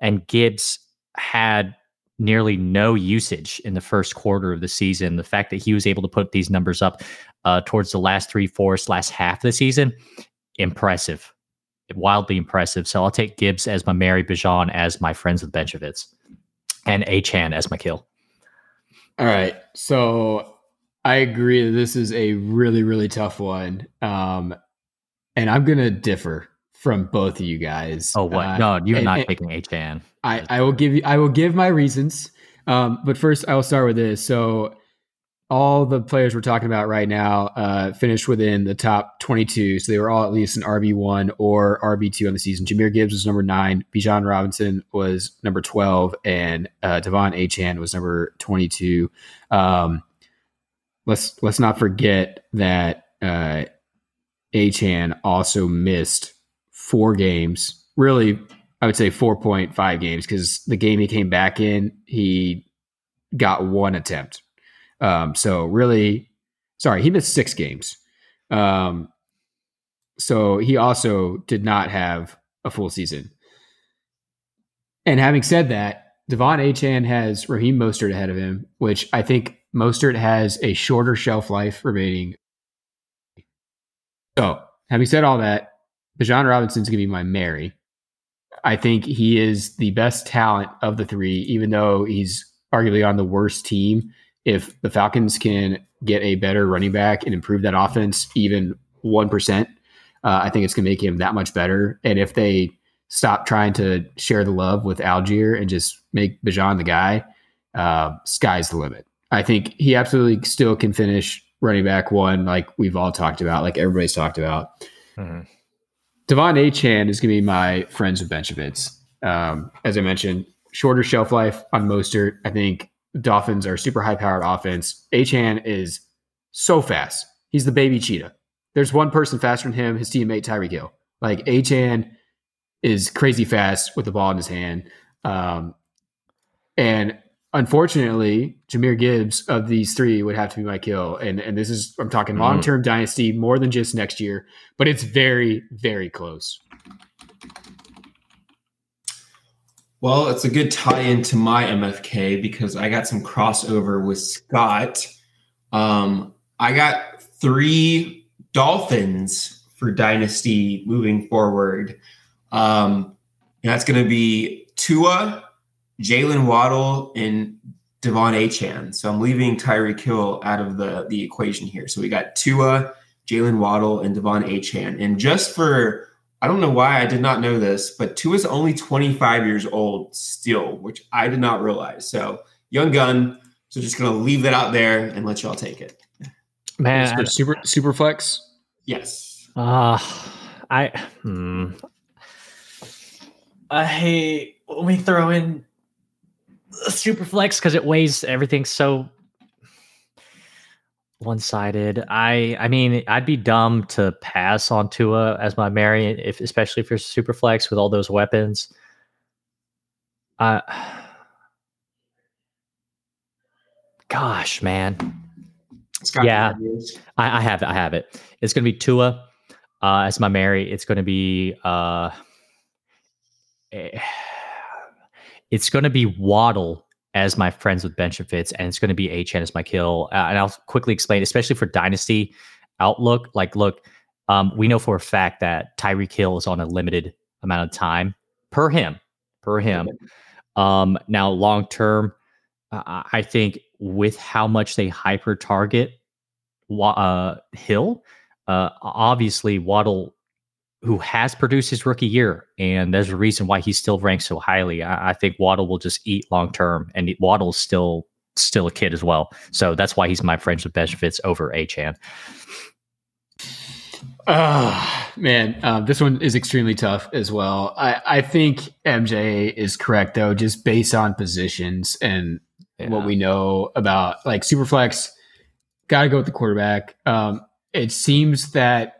And Gibbs had nearly no usage in the first quarter of the season. The fact that he was able to put these numbers up uh, towards the last three fourths, last half of the season, impressive, wildly impressive. So I'll take Gibbs as my Mary Bijan as my friends with Benchovitz, and Achane as my kill. All right, so I agree that this is a really really tough one, um, and I'm gonna differ from both of you guys. Oh, what? Uh, no, you're and, not and taking Achane. I, I will give you. I will give my reasons. Um, but first, I will start with this. So, all the players we're talking about right now uh, finished within the top 22. So they were all at least an RB one or RB two on the season. Jahmyr Gibbs was number nine. Bijan Robinson was number 12, and uh, De'Von Achane was number 22. Um, let's let's not forget that uh, Achane also missed four games. Really, I would say 4.5 games because the game he came back in, he got one attempt. Um, so really, sorry, he missed six games. Um, so he also did not have a full season. And having said that, De'Von Achane has Raheem Mostert ahead of him, which I think Mostert has a shorter shelf life remaining. So, having said all that, Bijan Robinson's going to be my Mary. I think he is the best talent of the three, even though he's arguably on the worst team. If the Falcons can get a better running back and improve that offense even 1%, uh, I think it's going to make him that much better. And if they stop trying to share the love with Algier and just make Bijan the guy, uh, sky's the limit. I think he absolutely still can finish running back one, like we've all talked about, like everybody's talked about. Mm-hmm. De'Von Achane is going to be my friends with Benchovitz. Um, as I mentioned, shorter shelf life on Mostert. I think Dolphins are super high powered offense. Achane is so fast. He's the baby cheetah. There's one person faster than him, his teammate Tyreek Hill. Like Achane is crazy fast with the ball in his hand. Um, and unfortunately, Jahmyr Gibbs of these three would have to be my kill. And and this is I'm talking long term mm. dynasty, more than just next year, but it's very very close. Well, it's a good tie into my MFK because I got some crossover with Scott. Um, I got three Dolphins for Dynasty moving forward. Um, that's going to be Tua, Jalen Waddle, and De'Von Achane. So I'm leaving Tyreek Hill out of the, the equation here. So we got Tua, Jalen Waddle, and De'Von Achane. And just for, I don't know why I did not know this, but Tua is only 25 years old still, which I did not realize. So young gun. So just going to leave that out there and let y'all take it. Man, super super flex. Yes. Uh I hmm. I hate when we throw in super flex because it weighs everything so one sided. I I mean I'd be dumb to pass on Tua as my Mary if especially if you're super flex with all those weapons. Uh gosh, man. yeah, I, I, have I have it. It's gonna be Tua uh, as my Mary. It's gonna be uh it's going to be Waddle as my friends with Benchovitz, and it's going to be Achane as my kill. Uh, and I'll quickly explain, especially for Dynasty outlook. Like, look, um, we know for a fact that Tyreek Hill is on a limited amount of time per him, per him. Um, now, long term, uh, I think with how much they hyper target uh, Hill, uh, obviously Waddle who has produced his rookie year, and there's a reason why he's still ranked so highly. I, I think Waddle will just eat long term, and Waddle's still still a kid as well. So that's why he's my friends with Benchovitz over Achane. Oh, man, um, this one is extremely tough as well. I, I think MJ is correct though, just based on positions and yeah. what we know about like Superflex. Got to go with the quarterback. Um, it seems that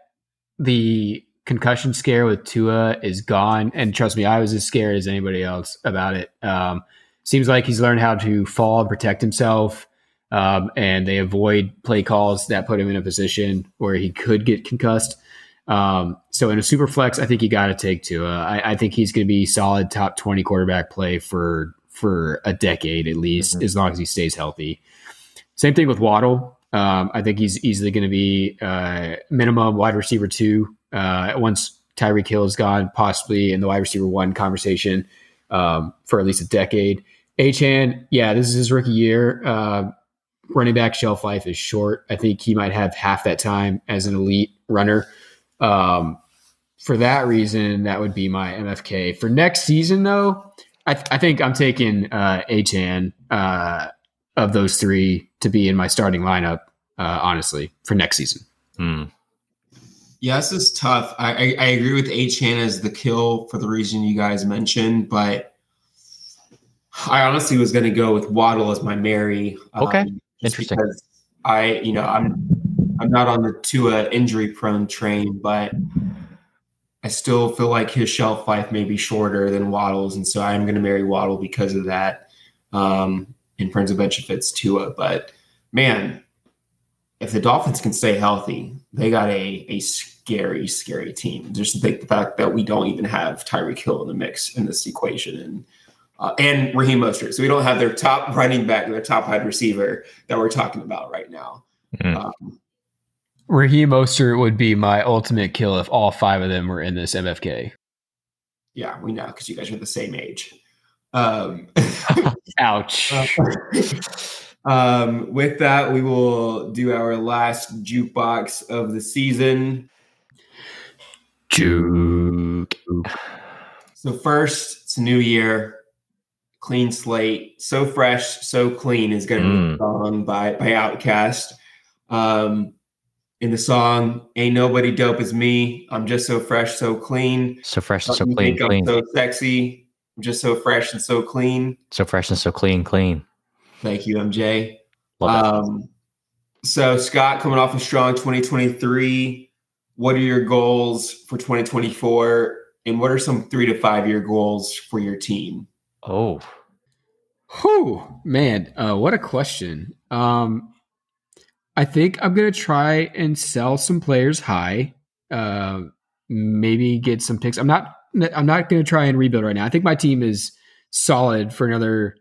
the concussion scare with Tua is gone. And trust me, I was as scared as anybody else about it. Um, seems like he's learned how to fall and protect himself. Um, and they avoid play calls that put him in a position where he could get concussed. Um, so in a super flex, I think you got to take Tua. I, I, think he's going to be solid top 20 quarterback play for, for a decade at least, mm-hmm. as long as he stays healthy. Same thing with Waddle. Um, I think he's easily going to be uh, minimum wide receiver two uh, once Tyreek Hill is gone, possibly in the wide receiver one conversation um, for at least a decade. Achane, yeah, this is his rookie year. Uh, running back shelf life is short. I think he might have half that time as an elite runner. Um, for that reason, that would be my MFK. For next season, though, I, th- I think I'm taking uh, Achane uh, of those three to be in my starting lineup, uh, honestly, for next season. Hmm. Yeah, this is tough. I, I, I agree with Achane as the kill for the reason you guys mentioned, but I honestly was going to go with Waddle as my Mary. Okay, um, interesting. I, you know, I'm I'm not on the Tua injury prone train, but I still feel like his shelf life may be shorter than Waddle's, and so I'm going to marry Waddle because of that. Um, in Friends of Benefits Tua, but man, if the Dolphins can stay healthy, they got a a scary, scary team. Just think the fact that we don't even have Tyreek Hill in the mix in this equation, and uh, and Raheem Mostert, so we don't have their top running back, their top wide receiver that we're talking about right now. Mm. Um, Raheem Mostert would be my ultimate kill if all five of them were in this MFK. Yeah, we know because you guys are the same age. Um, Ouch. Um, with that, we will do our last jukebox of the season. Juke. So first, it's new year, clean slate, so fresh, so clean is going to be Mm. a song by by Outkast. Um, in the song, "Ain't nobody dope as me." I'm just so fresh, so clean. So fresh and so clean, clean. I'm so sexy. I'm just so fresh and so clean. So fresh and so clean, clean. Thank you, MJ. Um, so Scott, coming off a strong 2023, what are your goals for 2024, and what are some three to five year goals for your team? oh, Whew, man, uh, what a question. Um, I think I'm gonna try and sell some players high. Uh, maybe get some picks. I'm not. I'm not gonna try and rebuild right now. I think my team is solid for another.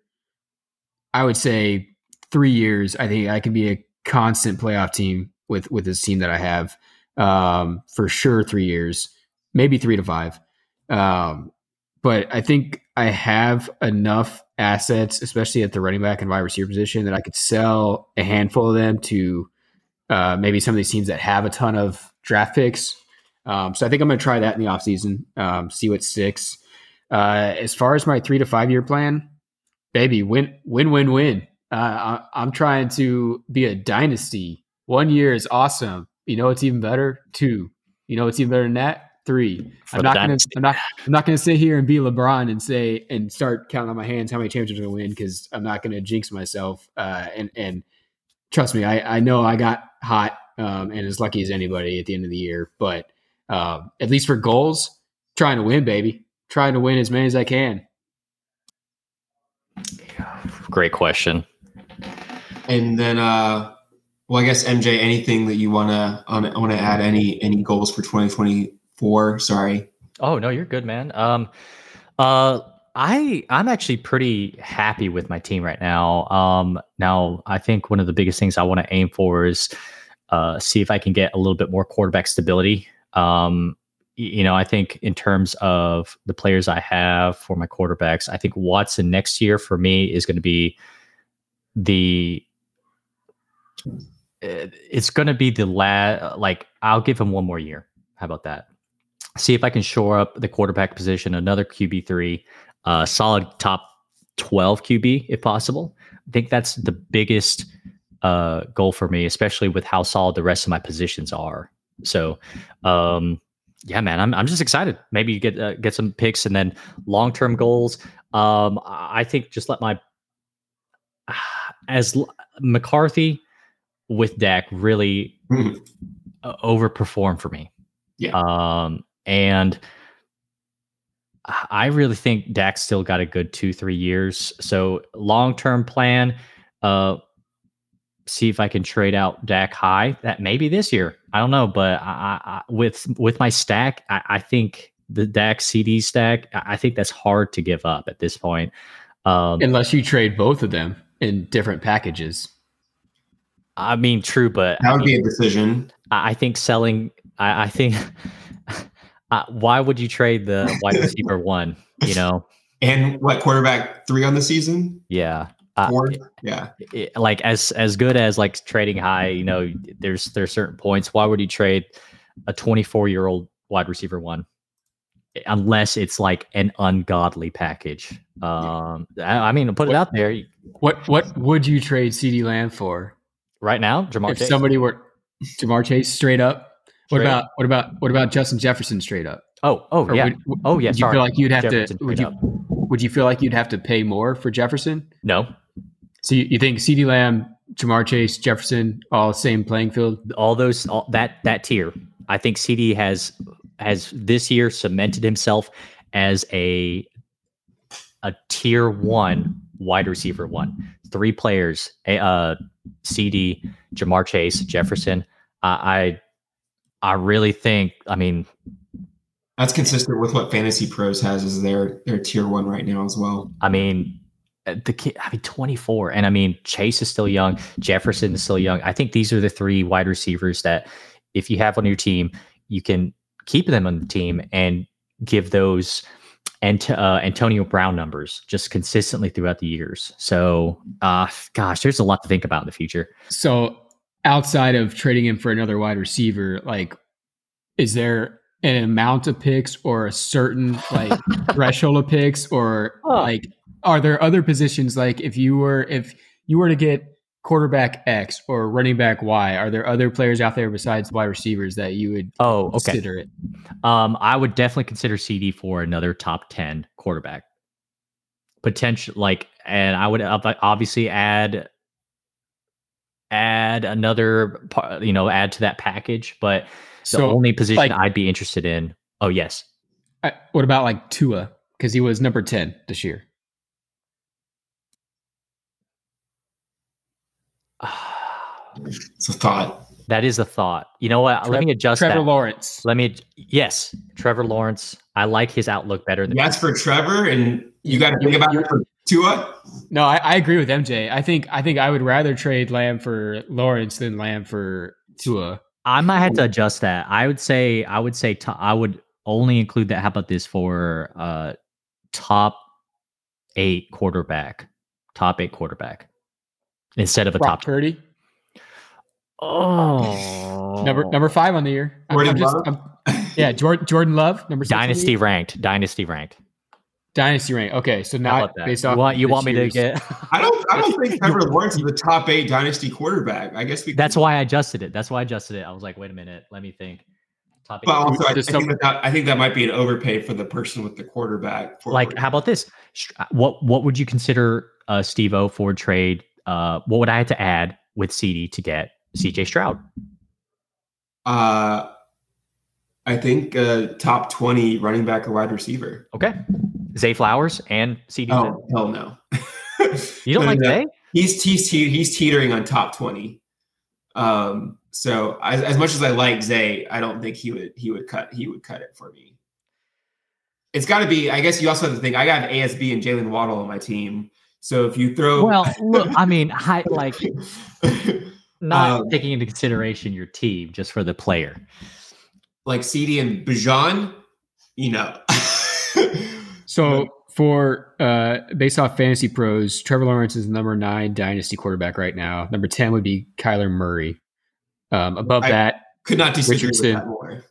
I would say three years. I think I can be a constant playoff team with with this team that I have. Um, for sure, three years, maybe three to five. Um, but I think I have enough assets, especially at the running back and wide receiver position, that I could sell a handful of them to uh, maybe some of these teams that have a ton of draft picks. Um, so I think I'm going to try that in the offseason, um, see what sticks. Uh, as far as my three to five year plan, baby, win, win, win, win. Uh, I, I'm trying to be a dynasty. One year is awesome. You know it's even better? Two. You know it's even better than that? Three. For I'm not gonna. dynasty. I'm not. I'm not gonna sit here and be LeBron and say and start counting on my hands how many championships I'm gonna win because I'm not gonna jinx myself. Uh, and and trust me, I I know I got hot um, and as lucky as anybody at the end of the year. But um, at least for goals, trying to win, baby, trying to win as many as I can. Great question. And then, uh, well, I guess MJ, anything that you wanna on want to add? Any any goals for 2024? Sorry. Oh no, you're good, man. Um, uh, I I'm actually pretty happy with my team right now. Um, now I think one of the biggest things I want to aim for is uh, see if I can get a little bit more quarterback stability. Um, y- you know, I think in terms of the players I have for my quarterbacks, I think Watson next year for me is going to be the uh, it's going to be the la like I'll give him one more year. How about that? See if I can shore up the quarterback position, another QB three, uh, solid top twelve QB if possible. I think that's the biggest uh, goal for me, especially with how solid the rest of my positions are. So, um, yeah, man, I'm I'm just excited. Maybe you get uh, get some picks and then long term goals. Um, I think just let my as McCarthy with Dak really Mhm. uh, overperform for me. Yeah. Um, and I really think Dak's still got a good two, three years. So long term plan, uh, see if I can trade out Dak high. That maybe this year. I don't know, but I, I, I- with with my stack, I, I think the Dak CD stack. I I think that's hard to give up at this point. Um, Unless you trade both of them in different packages. I mean, true, but That I would mean, be a decision. I I think selling. I, I think. uh, why would you trade the wide receiver one? You know, And what quarterback three on the season? yeah. Uh, yeah. it- like as as good as like trading high, you know, there's there's certain points. Why would you trade a 24 year old wide receiver one? Unless it's like an ungodly package. Um, I, I mean, put it out there What what would you trade CeeDee Lamb for right now. Jamar if Chase. somebody were Ja'Marr Chase straight up? What Straight about what about what about Justin Jefferson straight up? oh, oh Or yeah. Would, would oh yeah. you Sorry. feel like you'd have Jefferson to? Would you would you feel like you'd have to pay more for Jefferson? no, So you, you think CeeDee Lamb, Ja'Marr Chase, Jefferson, all same playing field? all those all, that that tier. I think CD has has this year cemented himself as a a tier one wide receiver one. Three players: a- uh, CD, Ja'Marr Chase, Jefferson. I I I really think. I mean, That's consistent with what Fantasy Pros has as their their tier one right now as well. I mean, the kid. I mean, twenty four, and I mean, Chase is still young. Jefferson is still young. I think these are the three wide receivers that, if you have on your team, you can keep them on the team and give those and uh, Antonio Brown numbers just consistently throughout the years. So, uh, gosh, there's a lot to think about in the future. So outside of trading him for another wide receiver, like, is there an amount of picks or a certain like threshold of picks or like are there other positions like if you were if you were to get quarterback X or running back Y, are there other players out there besides wide receivers that you would Oh, okay. consider it? Um, I would definitely consider CD for another top ten quarterback. Potential, like, and I would obviously add add another, par- you know, add to that package. But the So only position like- I'd be interested in. Oh yes, I- what about like Tua? Because he was number 10 this year. It's a thought. that is a thought. You know what? Let me adjust Trevor that. Lawrence. Let me. Yes, Trevor Lawrence. I like his outlook better than. You asked for Trevor, and you got to think about it for Tua. No, I, I agree with MJ. I think I think I would rather trade Lamb for Lawrence than Lamb for Tua. I might have to adjust that. I would say. I would say. To, I would only include that. How about this for uh top eight quarterback? Top eight quarterback instead of a Brock top. Purdy, Oh, number number five on the year. Jordan I'm just- Love? I'm- yeah, Jordan, Jordan Love, number six dynasty ranked. Dynasty ranked. Dynasty rank. Okay, so now not about that? based You want you want me to get? I don't. I don't think Trevor Lawrence is a top eight dynasty quarterback. I guess we. That's why I adjusted it. That's why I adjusted it. I was like, wait a minute, let me think. Top eight. But also, I, I think some- that, that I think that might be an overpay for the person with the quarterback. for- like how about this what what would you consider uh steve o ford trade uh what would i have to add with cd to get cj stroud Uh, I think uh, top twenty running back or wide receiver. okay zay flowers and cd Oh hell no! you don't No, like no. zay He's he's he's teetering on top twenty. Um, so as, as much as I like Zay, I don't think he would he would cut he would cut it for me. It's got to be. I guess you also have to think. I got ASB and Jalen Waddle on my team. So if you throw well look i mean I, like not Um, taking into consideration your team just for the player like CD and Bijan, you know. So for uh based off fantasy pros, Trevor Lawrence is number nine dynasty quarterback right now. Number ten would be Kyler Murray. Um, above I- that, Could not disagree Richardson. with that more.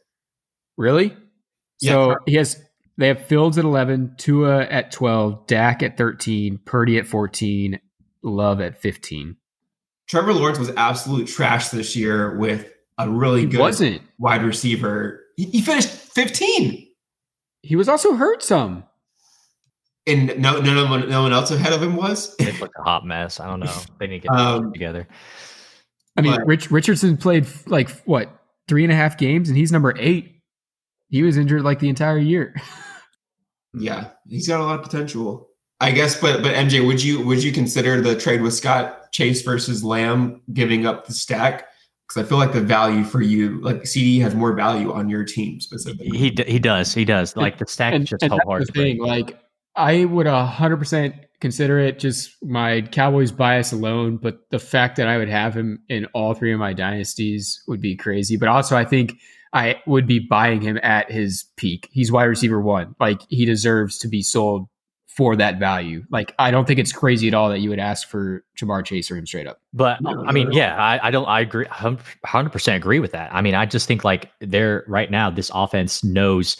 really? Yeah, So he has they have Fields at eleven, Tua at twelve, Dak at thirteen, Purdy at fourteen, Love at fifteen. Trevor Lawrence was absolute trash this year with a really He good wasn't. wide receiver. He, he finished 15, He was also hurt some. and no, no, one, no one else ahead of him was. it looked a hot mess i don't know they need to get Um, together I mean, But- Rich Richardson played like what three and a half games, and he's number eight. He was injured like the entire year. Yeah, he's got a lot of potential. I guess, but but MJ, would you would you consider the trade with Scott Chase versus Lamb giving up the stack? Because I feel like the value for you, like CD, has more value on your team specifically. he d- he does he does like the stack is just so that's hard the thing. Like, I would hundred percent consider it just my Cowboys bias alone, but the fact that I would have him in all three of my dynasties would be crazy. But also, I think I would be buying him at his peak. He's wide receiver one. Like, he deserves to be sold for that value. Like, I don't think it's crazy at all that you would ask for Ja'Marr Chase or him straight up. But I mean, yeah, I, I don't. I agree, hundred percent agree with that. I mean, I just think like they're right now. This offense knows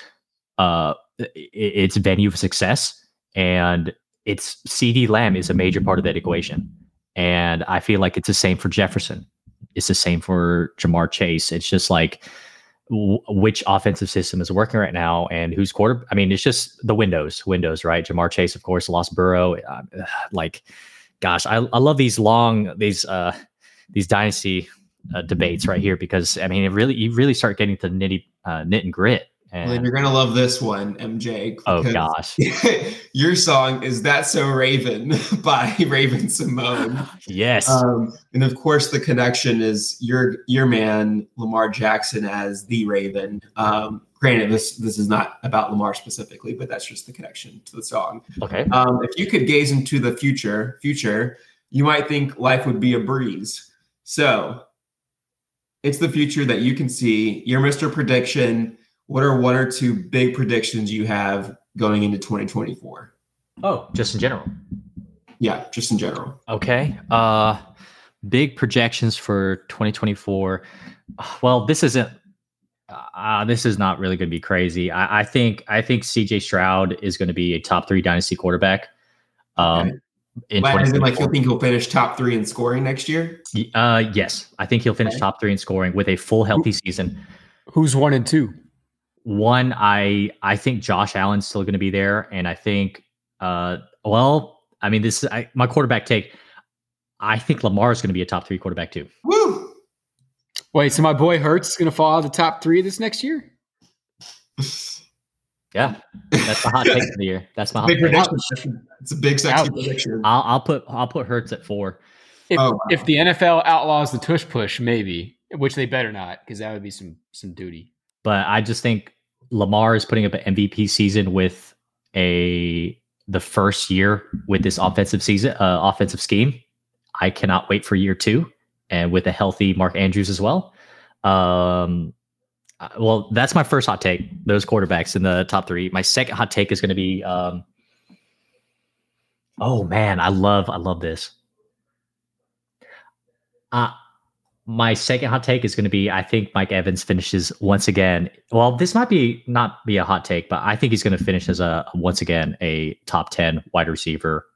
uh its venue of success, and it's CeeDee Lamb is a major part of that equation. And I feel like it's the same for Jefferson. It's the same for Jamar Chase. It's just like which offensive system is working right now and who's quarter. I mean, it's just the windows, windows, right? Ja'Marr Chase, of course, lost Burrow. Uh, like, gosh, I, I love these long, these, uh, these dynasty uh, debates right here because I mean, it really, you really start getting to nitty, uh, knit and grit. Well, then And, you're gonna love this one, MJ. oh gosh, your song is "That So Raven" by Raven-Symoné. yes, Um, and of course, the connection is your your man Lamar Jackson as the Raven. Um, granted, this this is not about Lamar specifically, but that's just the connection to the song. okay, Um, if you could gaze into the future, future, you might think life would be a breeze. So, it's the future that you can see. Your Mister Prediction. What are one or two big predictions you have going into 2024? oh, just in general. Yeah, just in general. Okay. Uh big projections for 2024. Well, this isn't uh, this is not really going to be crazy. I, I think I think CJ Stroud is going to be a top three dynasty quarterback. Um, Okay. in Why, as like 2024. you think he'll finish top three in scoring next year? Uh, yes, I think he'll finish Okay. top three in scoring with a full healthy season. Who's one and two? One, I I think Josh Allen's still going to be there, and I think, uh, well, I mean, this is I, my quarterback take. I think Lamar is going to be a top three quarterback too. Woo! Wait, so my boy Hurts is going to fall out of the top three this next year? Yeah, that's my hot take of the year. That's my hot big take. prediction. It's a big sexy Ouch. prediction. I'll, I'll put I'll put Hurts at four. If, Oh, wow. if the NFL outlaws the tush push, maybe, which they better not, because that would be some some duty. but I just think Lamar is putting up an MVP season with a the first year with this offensive season uh, offensive scheme. I cannot wait for year two, and with a healthy Mark Andrews as well. Um, uh, well, that's my first hot take. Those quarterbacks in the top three. My second hot take is going to be. Um, oh man, I love I love this. Uh, my second hot take is going to be I think Mike Evans finishes once again. Well, this might be not be a hot take, but I think he's going to finish as a once again a top 10 wide receiver.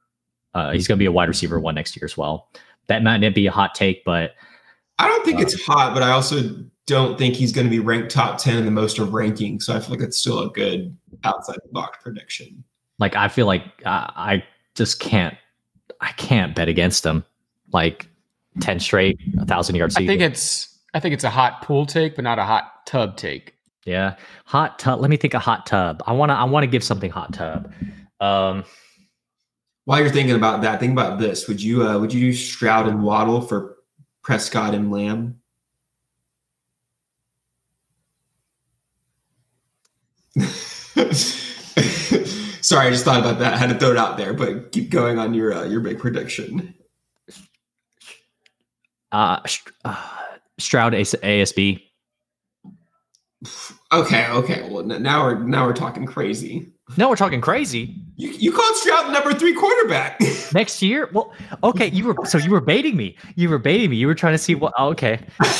Uh, he's going to be a wide receiver one next year as well. That might not be a hot take, but I don't think Uh, it's hot, but I also don't think he's going to be ranked top 10 in the most of ranking. So I feel like it's still a good outside the box prediction. like I feel like I, I just can't I can't bet against him. Like 10 straight, a thousand yard I think it's I think it's a hot pool take, but not a hot tub take. Yeah, hot tub. Let me think. A hot tub. I wanna. I wanna give something hot tub. Um, While you're thinking about that, think about this. Would you uh, would you do Stroud and Waddle for Prescott and Lamb? Sorry, I just thought about that. I had to throw it out there, but keep going on your uh, your big prediction. Uh, uh Stroud AS- ASB. Okay, okay. Well, now we're now we're talking crazy. Now we're talking crazy. You, you called Stroud number three quarterback. Next year. Well, okay. You were so you were baiting me. You were baiting me. You were trying to see what. oh, okay.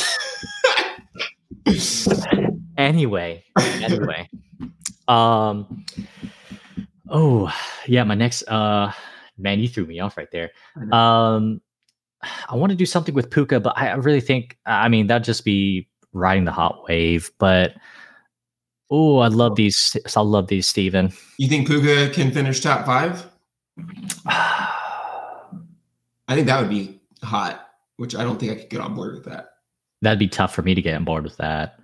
Anyway. Anyway. Um. Oh yeah. My next. Uh. Man, you threw me off right there. Um. I want to do something with Puka, but I I really think. I mean, that'd just be riding the hot wave. But. Oh, I love these. I love these, Steven. you think Puka can finish top five? I think that would be hot, which I don't think I could get on board with that. That'd be tough for me to get on board with that.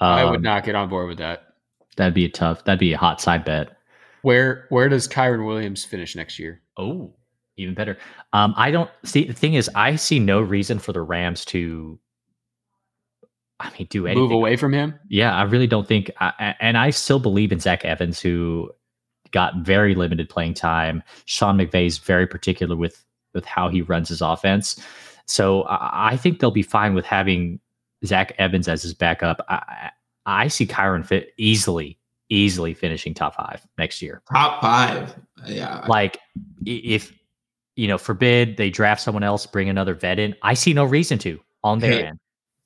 I would Um, not get on board with that. That'd be a tough. That'd be a hot side bet. Where where does Kyren Williams finish next year? Oh, even better. Um, I don't see. The thing is, I see no reason for the Rams to. I mean, do anything. Move away from him? Yeah, I really don't think. I, I- and I still believe in Zach Evans, who got very limited playing time. Sean McVay is very particular with with how he runs his offense. So I, I think they'll be fine with having Zach Evans as his backup. I, I I see Kyren fit easily, easily finishing top five next year. Top five. Yeah. Like if you know, forbid they draft someone else, bring another vet in. I see no reason to on their Okay. end.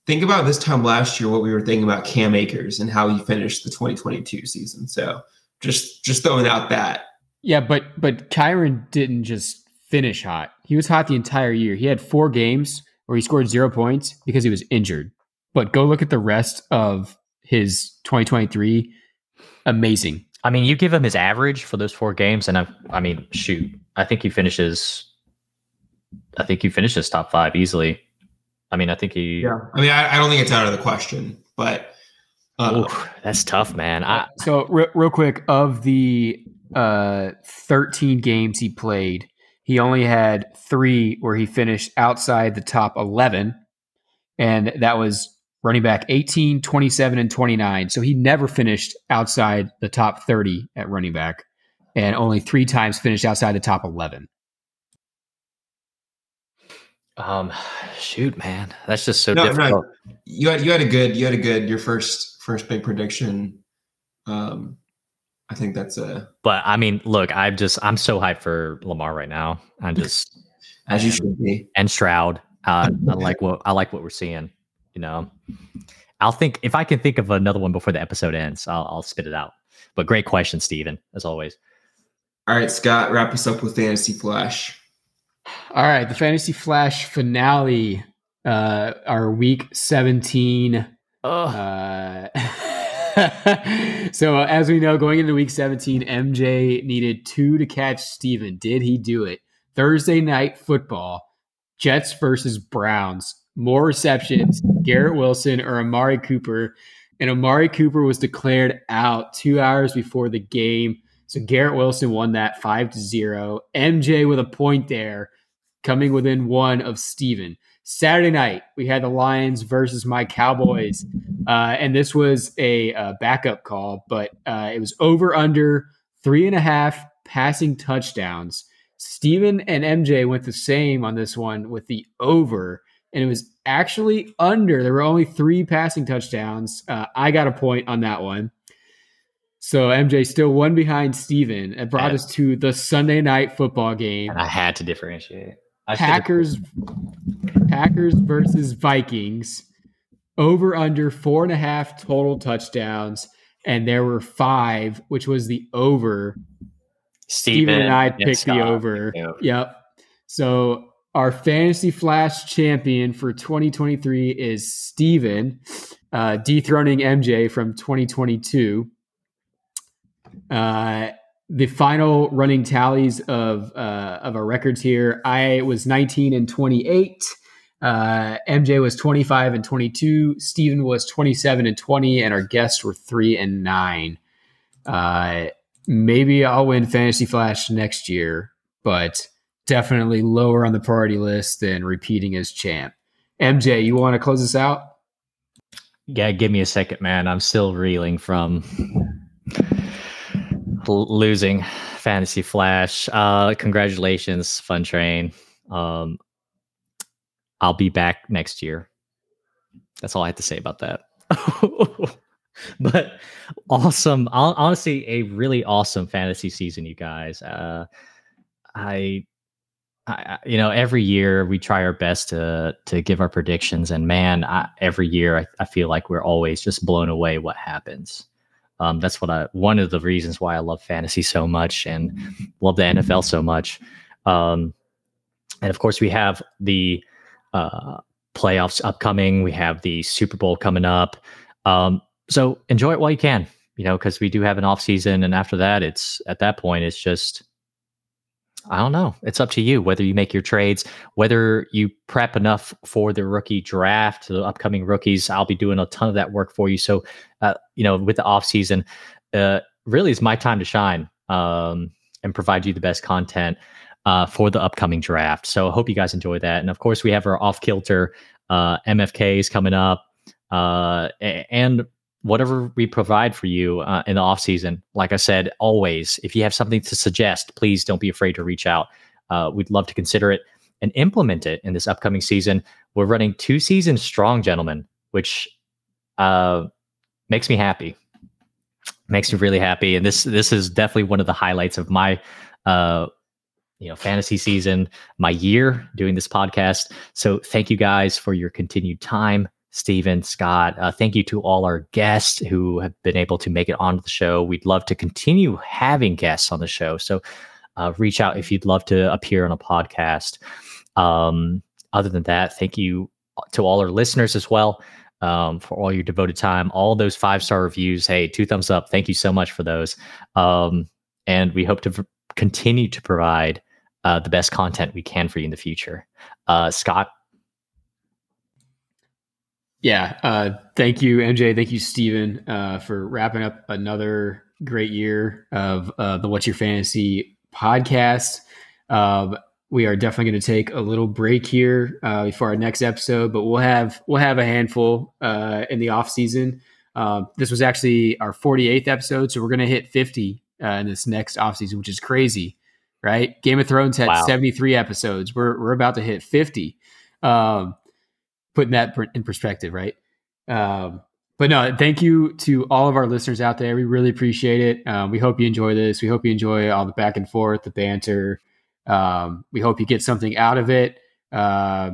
Think about this time last year, what we were thinking about Cam Akers and how he finished the 2022 season. So just just throwing out that. Yeah, but but Kyren didn't just finish hot. He was hot the entire year. He had four games where he scored zero points because he was injured. But go look at the rest of his 2023. Amazing. I mean, you give him his average for those four games, and I, I mean, shoot, I think he finishes. I think he finishes top five easily. I mean, I think he. Yeah, I mean, I, I don't think it's out of the question, but uh, Oof, that's tough, man. I, So re- real quick, of the uh, 13 games he played, he only had three where he finished outside the top 11, and that was running back 18, 27, and 29. So he never finished outside the top 30 at running back, and only three times finished outside the top 11. um, shoot, man, that's just so No, no. difficult. you had you had a good you had a good your first first big prediction. Um, I think that's a But I mean, look, I'm just, I'm so hyped for Lamar right now. I'm just as you should be. and Stroud. Uh, I like what I like what we're seeing. You know, I'll think if I can think of another one before the episode ends, I'll, I'll spit it out. But great question, Steven, as always. All right, Scott, wrap us up with Fantasy Flash. All right, the Fantasy Flash finale, uh, our week 17. Uh, so, as we know, going into week 17, MJ needed two to catch Steven. Did he do it? Thursday night football, Jets versus Browns. More receptions, Garrett Wilson or Amari Cooper. And Amari Cooper was declared out two hours before the game. So Garrett Wilson won that five to zero. MJ with a point there, coming within one of Steven. Saturday night, we had the Lions versus my Cowboys. Uh, and this was a, a backup call, but uh, it was over under three and a half passing touchdowns. Steven and MJ went the same on this one with the over, and it was actually under. There were only three passing touchdowns. Uh, I got a point on that one. So MJ still one behind Steven. It brought us to the Sunday night football game. And I had to differentiate. I Packers Packers versus Vikings. Over under four and a half total touchdowns. And there were five, which was the over. Steven, Steven and I picked Scott. the over. Yep. So our fantasy flash champion for 2023 is Steven, uh, dethroning MJ from 2022. Uh, the final running tallies of uh, of our records here. I was 19 and 28. Uh, MJ was 25 and 22. Steven was 27 and 20, and our guests were three and nine. Uh, maybe I'll win Fantasy Flash next year, but definitely lower on the priority list than repeating as champ. MJ, you want to close this out? Yeah, give me a second, man. I'm still reeling from losing Fantasy Flash. Uh, congratulations, Fun Train. Um, I'll be back next year. That's all I have to say about that. but awesome, honestly, a really awesome fantasy season, you guys. Uh, I I, you know, every year we try our best to to give our predictions, and man, I, every year I, I feel like we're always just blown away what happens. Um, that's what I one of the reasons why I love fantasy so much and love the NFL so much. Um, and of course, we have the uh, playoffs upcoming. We have the Super Bowl coming up. Um, so enjoy it while you can, you know, because we do have an off season, and after that, it's at that point, it's just I don't know. It's up to you whether you make your trades, whether you prep enough for the rookie draft, the upcoming rookies. I'll be doing a ton of that work for you. So, uh, you know, with the off season, uh, really is my time to shine um, and provide you the best content uh, for the upcoming draft. So, I hope you guys enjoy that. And of course, we have our off kilter uh, MFKs coming up, uh, and whatever we provide for you uh, in the off season. Like I said, always, if you have something to suggest, please don't be afraid to reach out. Uh, we'd love to consider it and implement it in this upcoming season. We're running two seasons strong, gentlemen, which uh, makes me happy. Makes me really happy, and this this is definitely one of the highlights of my uh, you know fantasy season, my year doing this podcast. So thank you guys for your continued time. Steven, Scott. Uh, thank you to all our guests who have been able to make it onto the show. We'd love to continue having guests on the show. So uh, reach out if you'd love to appear on a podcast. Um, other than that, thank you to all our listeners as well um, for all your devoted time, all those five star reviews. Hey, two thumbs up. Thank you so much for those. Um, and we hope to v- continue to provide uh, the best content we can for you in the future. Uh, Scott, Yeah. Uh, thank you, MJ. Thank you, Steven, uh, for wrapping up another great year of uh, the What's Your Fantasy podcast. Um, we are definitely going to take a little break here uh, before our next episode, but we'll have we'll have a handful uh, in the off season. Um, this was actually our 48th episode, so we're going to hit 50 uh, in this next off season, which is crazy, right? Game of Thrones had Wow. 73 episodes. We're we're about to hit 50. Um, putting that in perspective, right? Um, but no, thank you to all of our listeners out there. We really appreciate it. Um, we hope you enjoy this. We hope you enjoy all the back and forth, the banter. Um, we hope you get something out of it. Uh,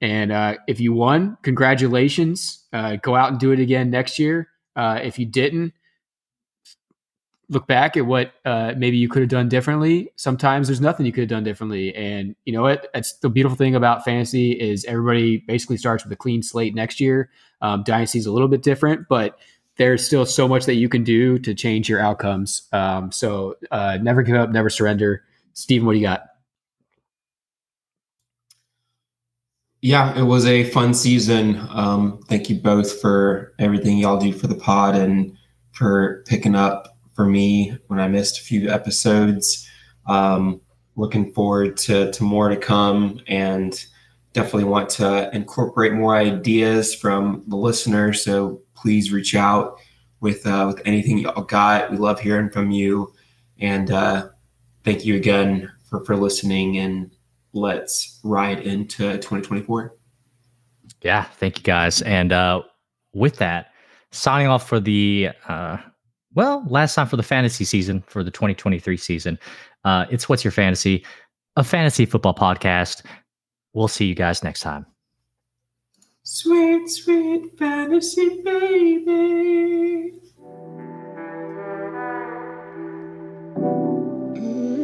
And uh, if you won, congratulations. Uh, go out and do it again next year. Uh, if you didn't, look back at what uh, maybe you could have done differently. Sometimes there's nothing you could have done differently. And you know what? That's the beautiful thing about fantasy is everybody basically starts with a clean slate next year. Um, Dynasty is a little bit different, but there's still so much that you can do to change your outcomes. Um, so uh, never give up, never surrender. Steven, what do you got? Yeah, it was a fun season. Um, thank you both for everything y'all do for the pod and for picking up for me when I missed a few episodes. Um, looking forward to, to more to come and definitely want to incorporate more ideas from the listeners. So please reach out with uh, with anything y'all got. We love hearing from you, and uh, thank you again for for listening and let's ride into 2024. Yeah, thank you guys. And uh, with that, signing off for the uh, well, last time for the fantasy season for the 2023 season. Uh, it's What's Your Fantasy, a fantasy football podcast. We'll see you guys next time. Sweet, sweet fantasy, baby. Mm.